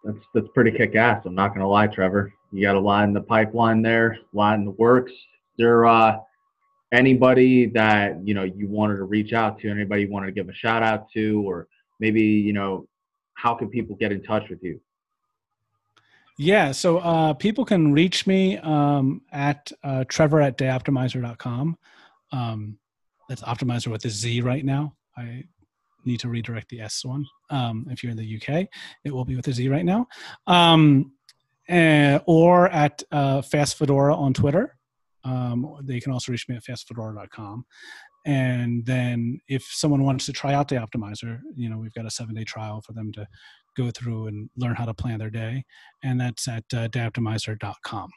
That's that's pretty kick ass. I'm not gonna lie, Trevor. You got a line in the pipeline there, a lot in the works. There uh anybody that you know you wanted to reach out to, anybody you wanted to give a shout out to, or maybe you know how can people get in touch with you? Yeah, so uh, people can reach me um, at uh, trevor at dayoptimizer.com. Um, that's optimizer with a Z right now. I need to redirect the S one. Um, if you're in the UK, it will be with a Z right now. Um, uh, or at uh, Fast Fedora on Twitter. Um, they can also reach me at fastfedora.com. And then if someone wants to try out the optimizer, you know, we've got a seven day trial for them to go through and learn how to plan their day. And that's at uh, dayoptimizer.com.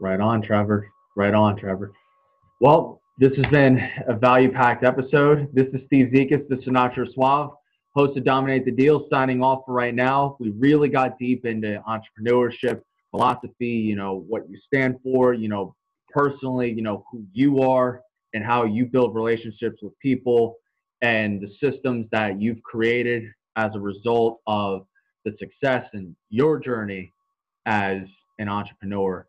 Right on, Trevor. Right on, Trevor. Well, this has been a value packed episode. This is Steve Zekas, the Sinatra Suave, host of Dominate the Deal, signing off for right now. We really got deep into entrepreneurship, philosophy, you know, what you stand for, you know, personally, you know, who you are and how you build relationships with people and the systems that you've created as a result of the success in your journey as an entrepreneur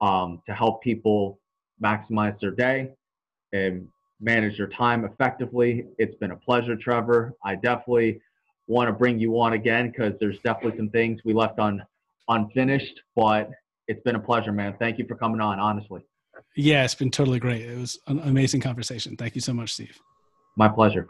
um, to help people maximize their day and manage your time effectively. It's been a pleasure, Trevor. I definitely want to bring you on again because there's definitely some things we left on unfinished, but it's been a pleasure, man. Thank you for coming on, honestly. Yeah, it's been totally great. It was an amazing conversation. Thank you so much, Steve. My pleasure.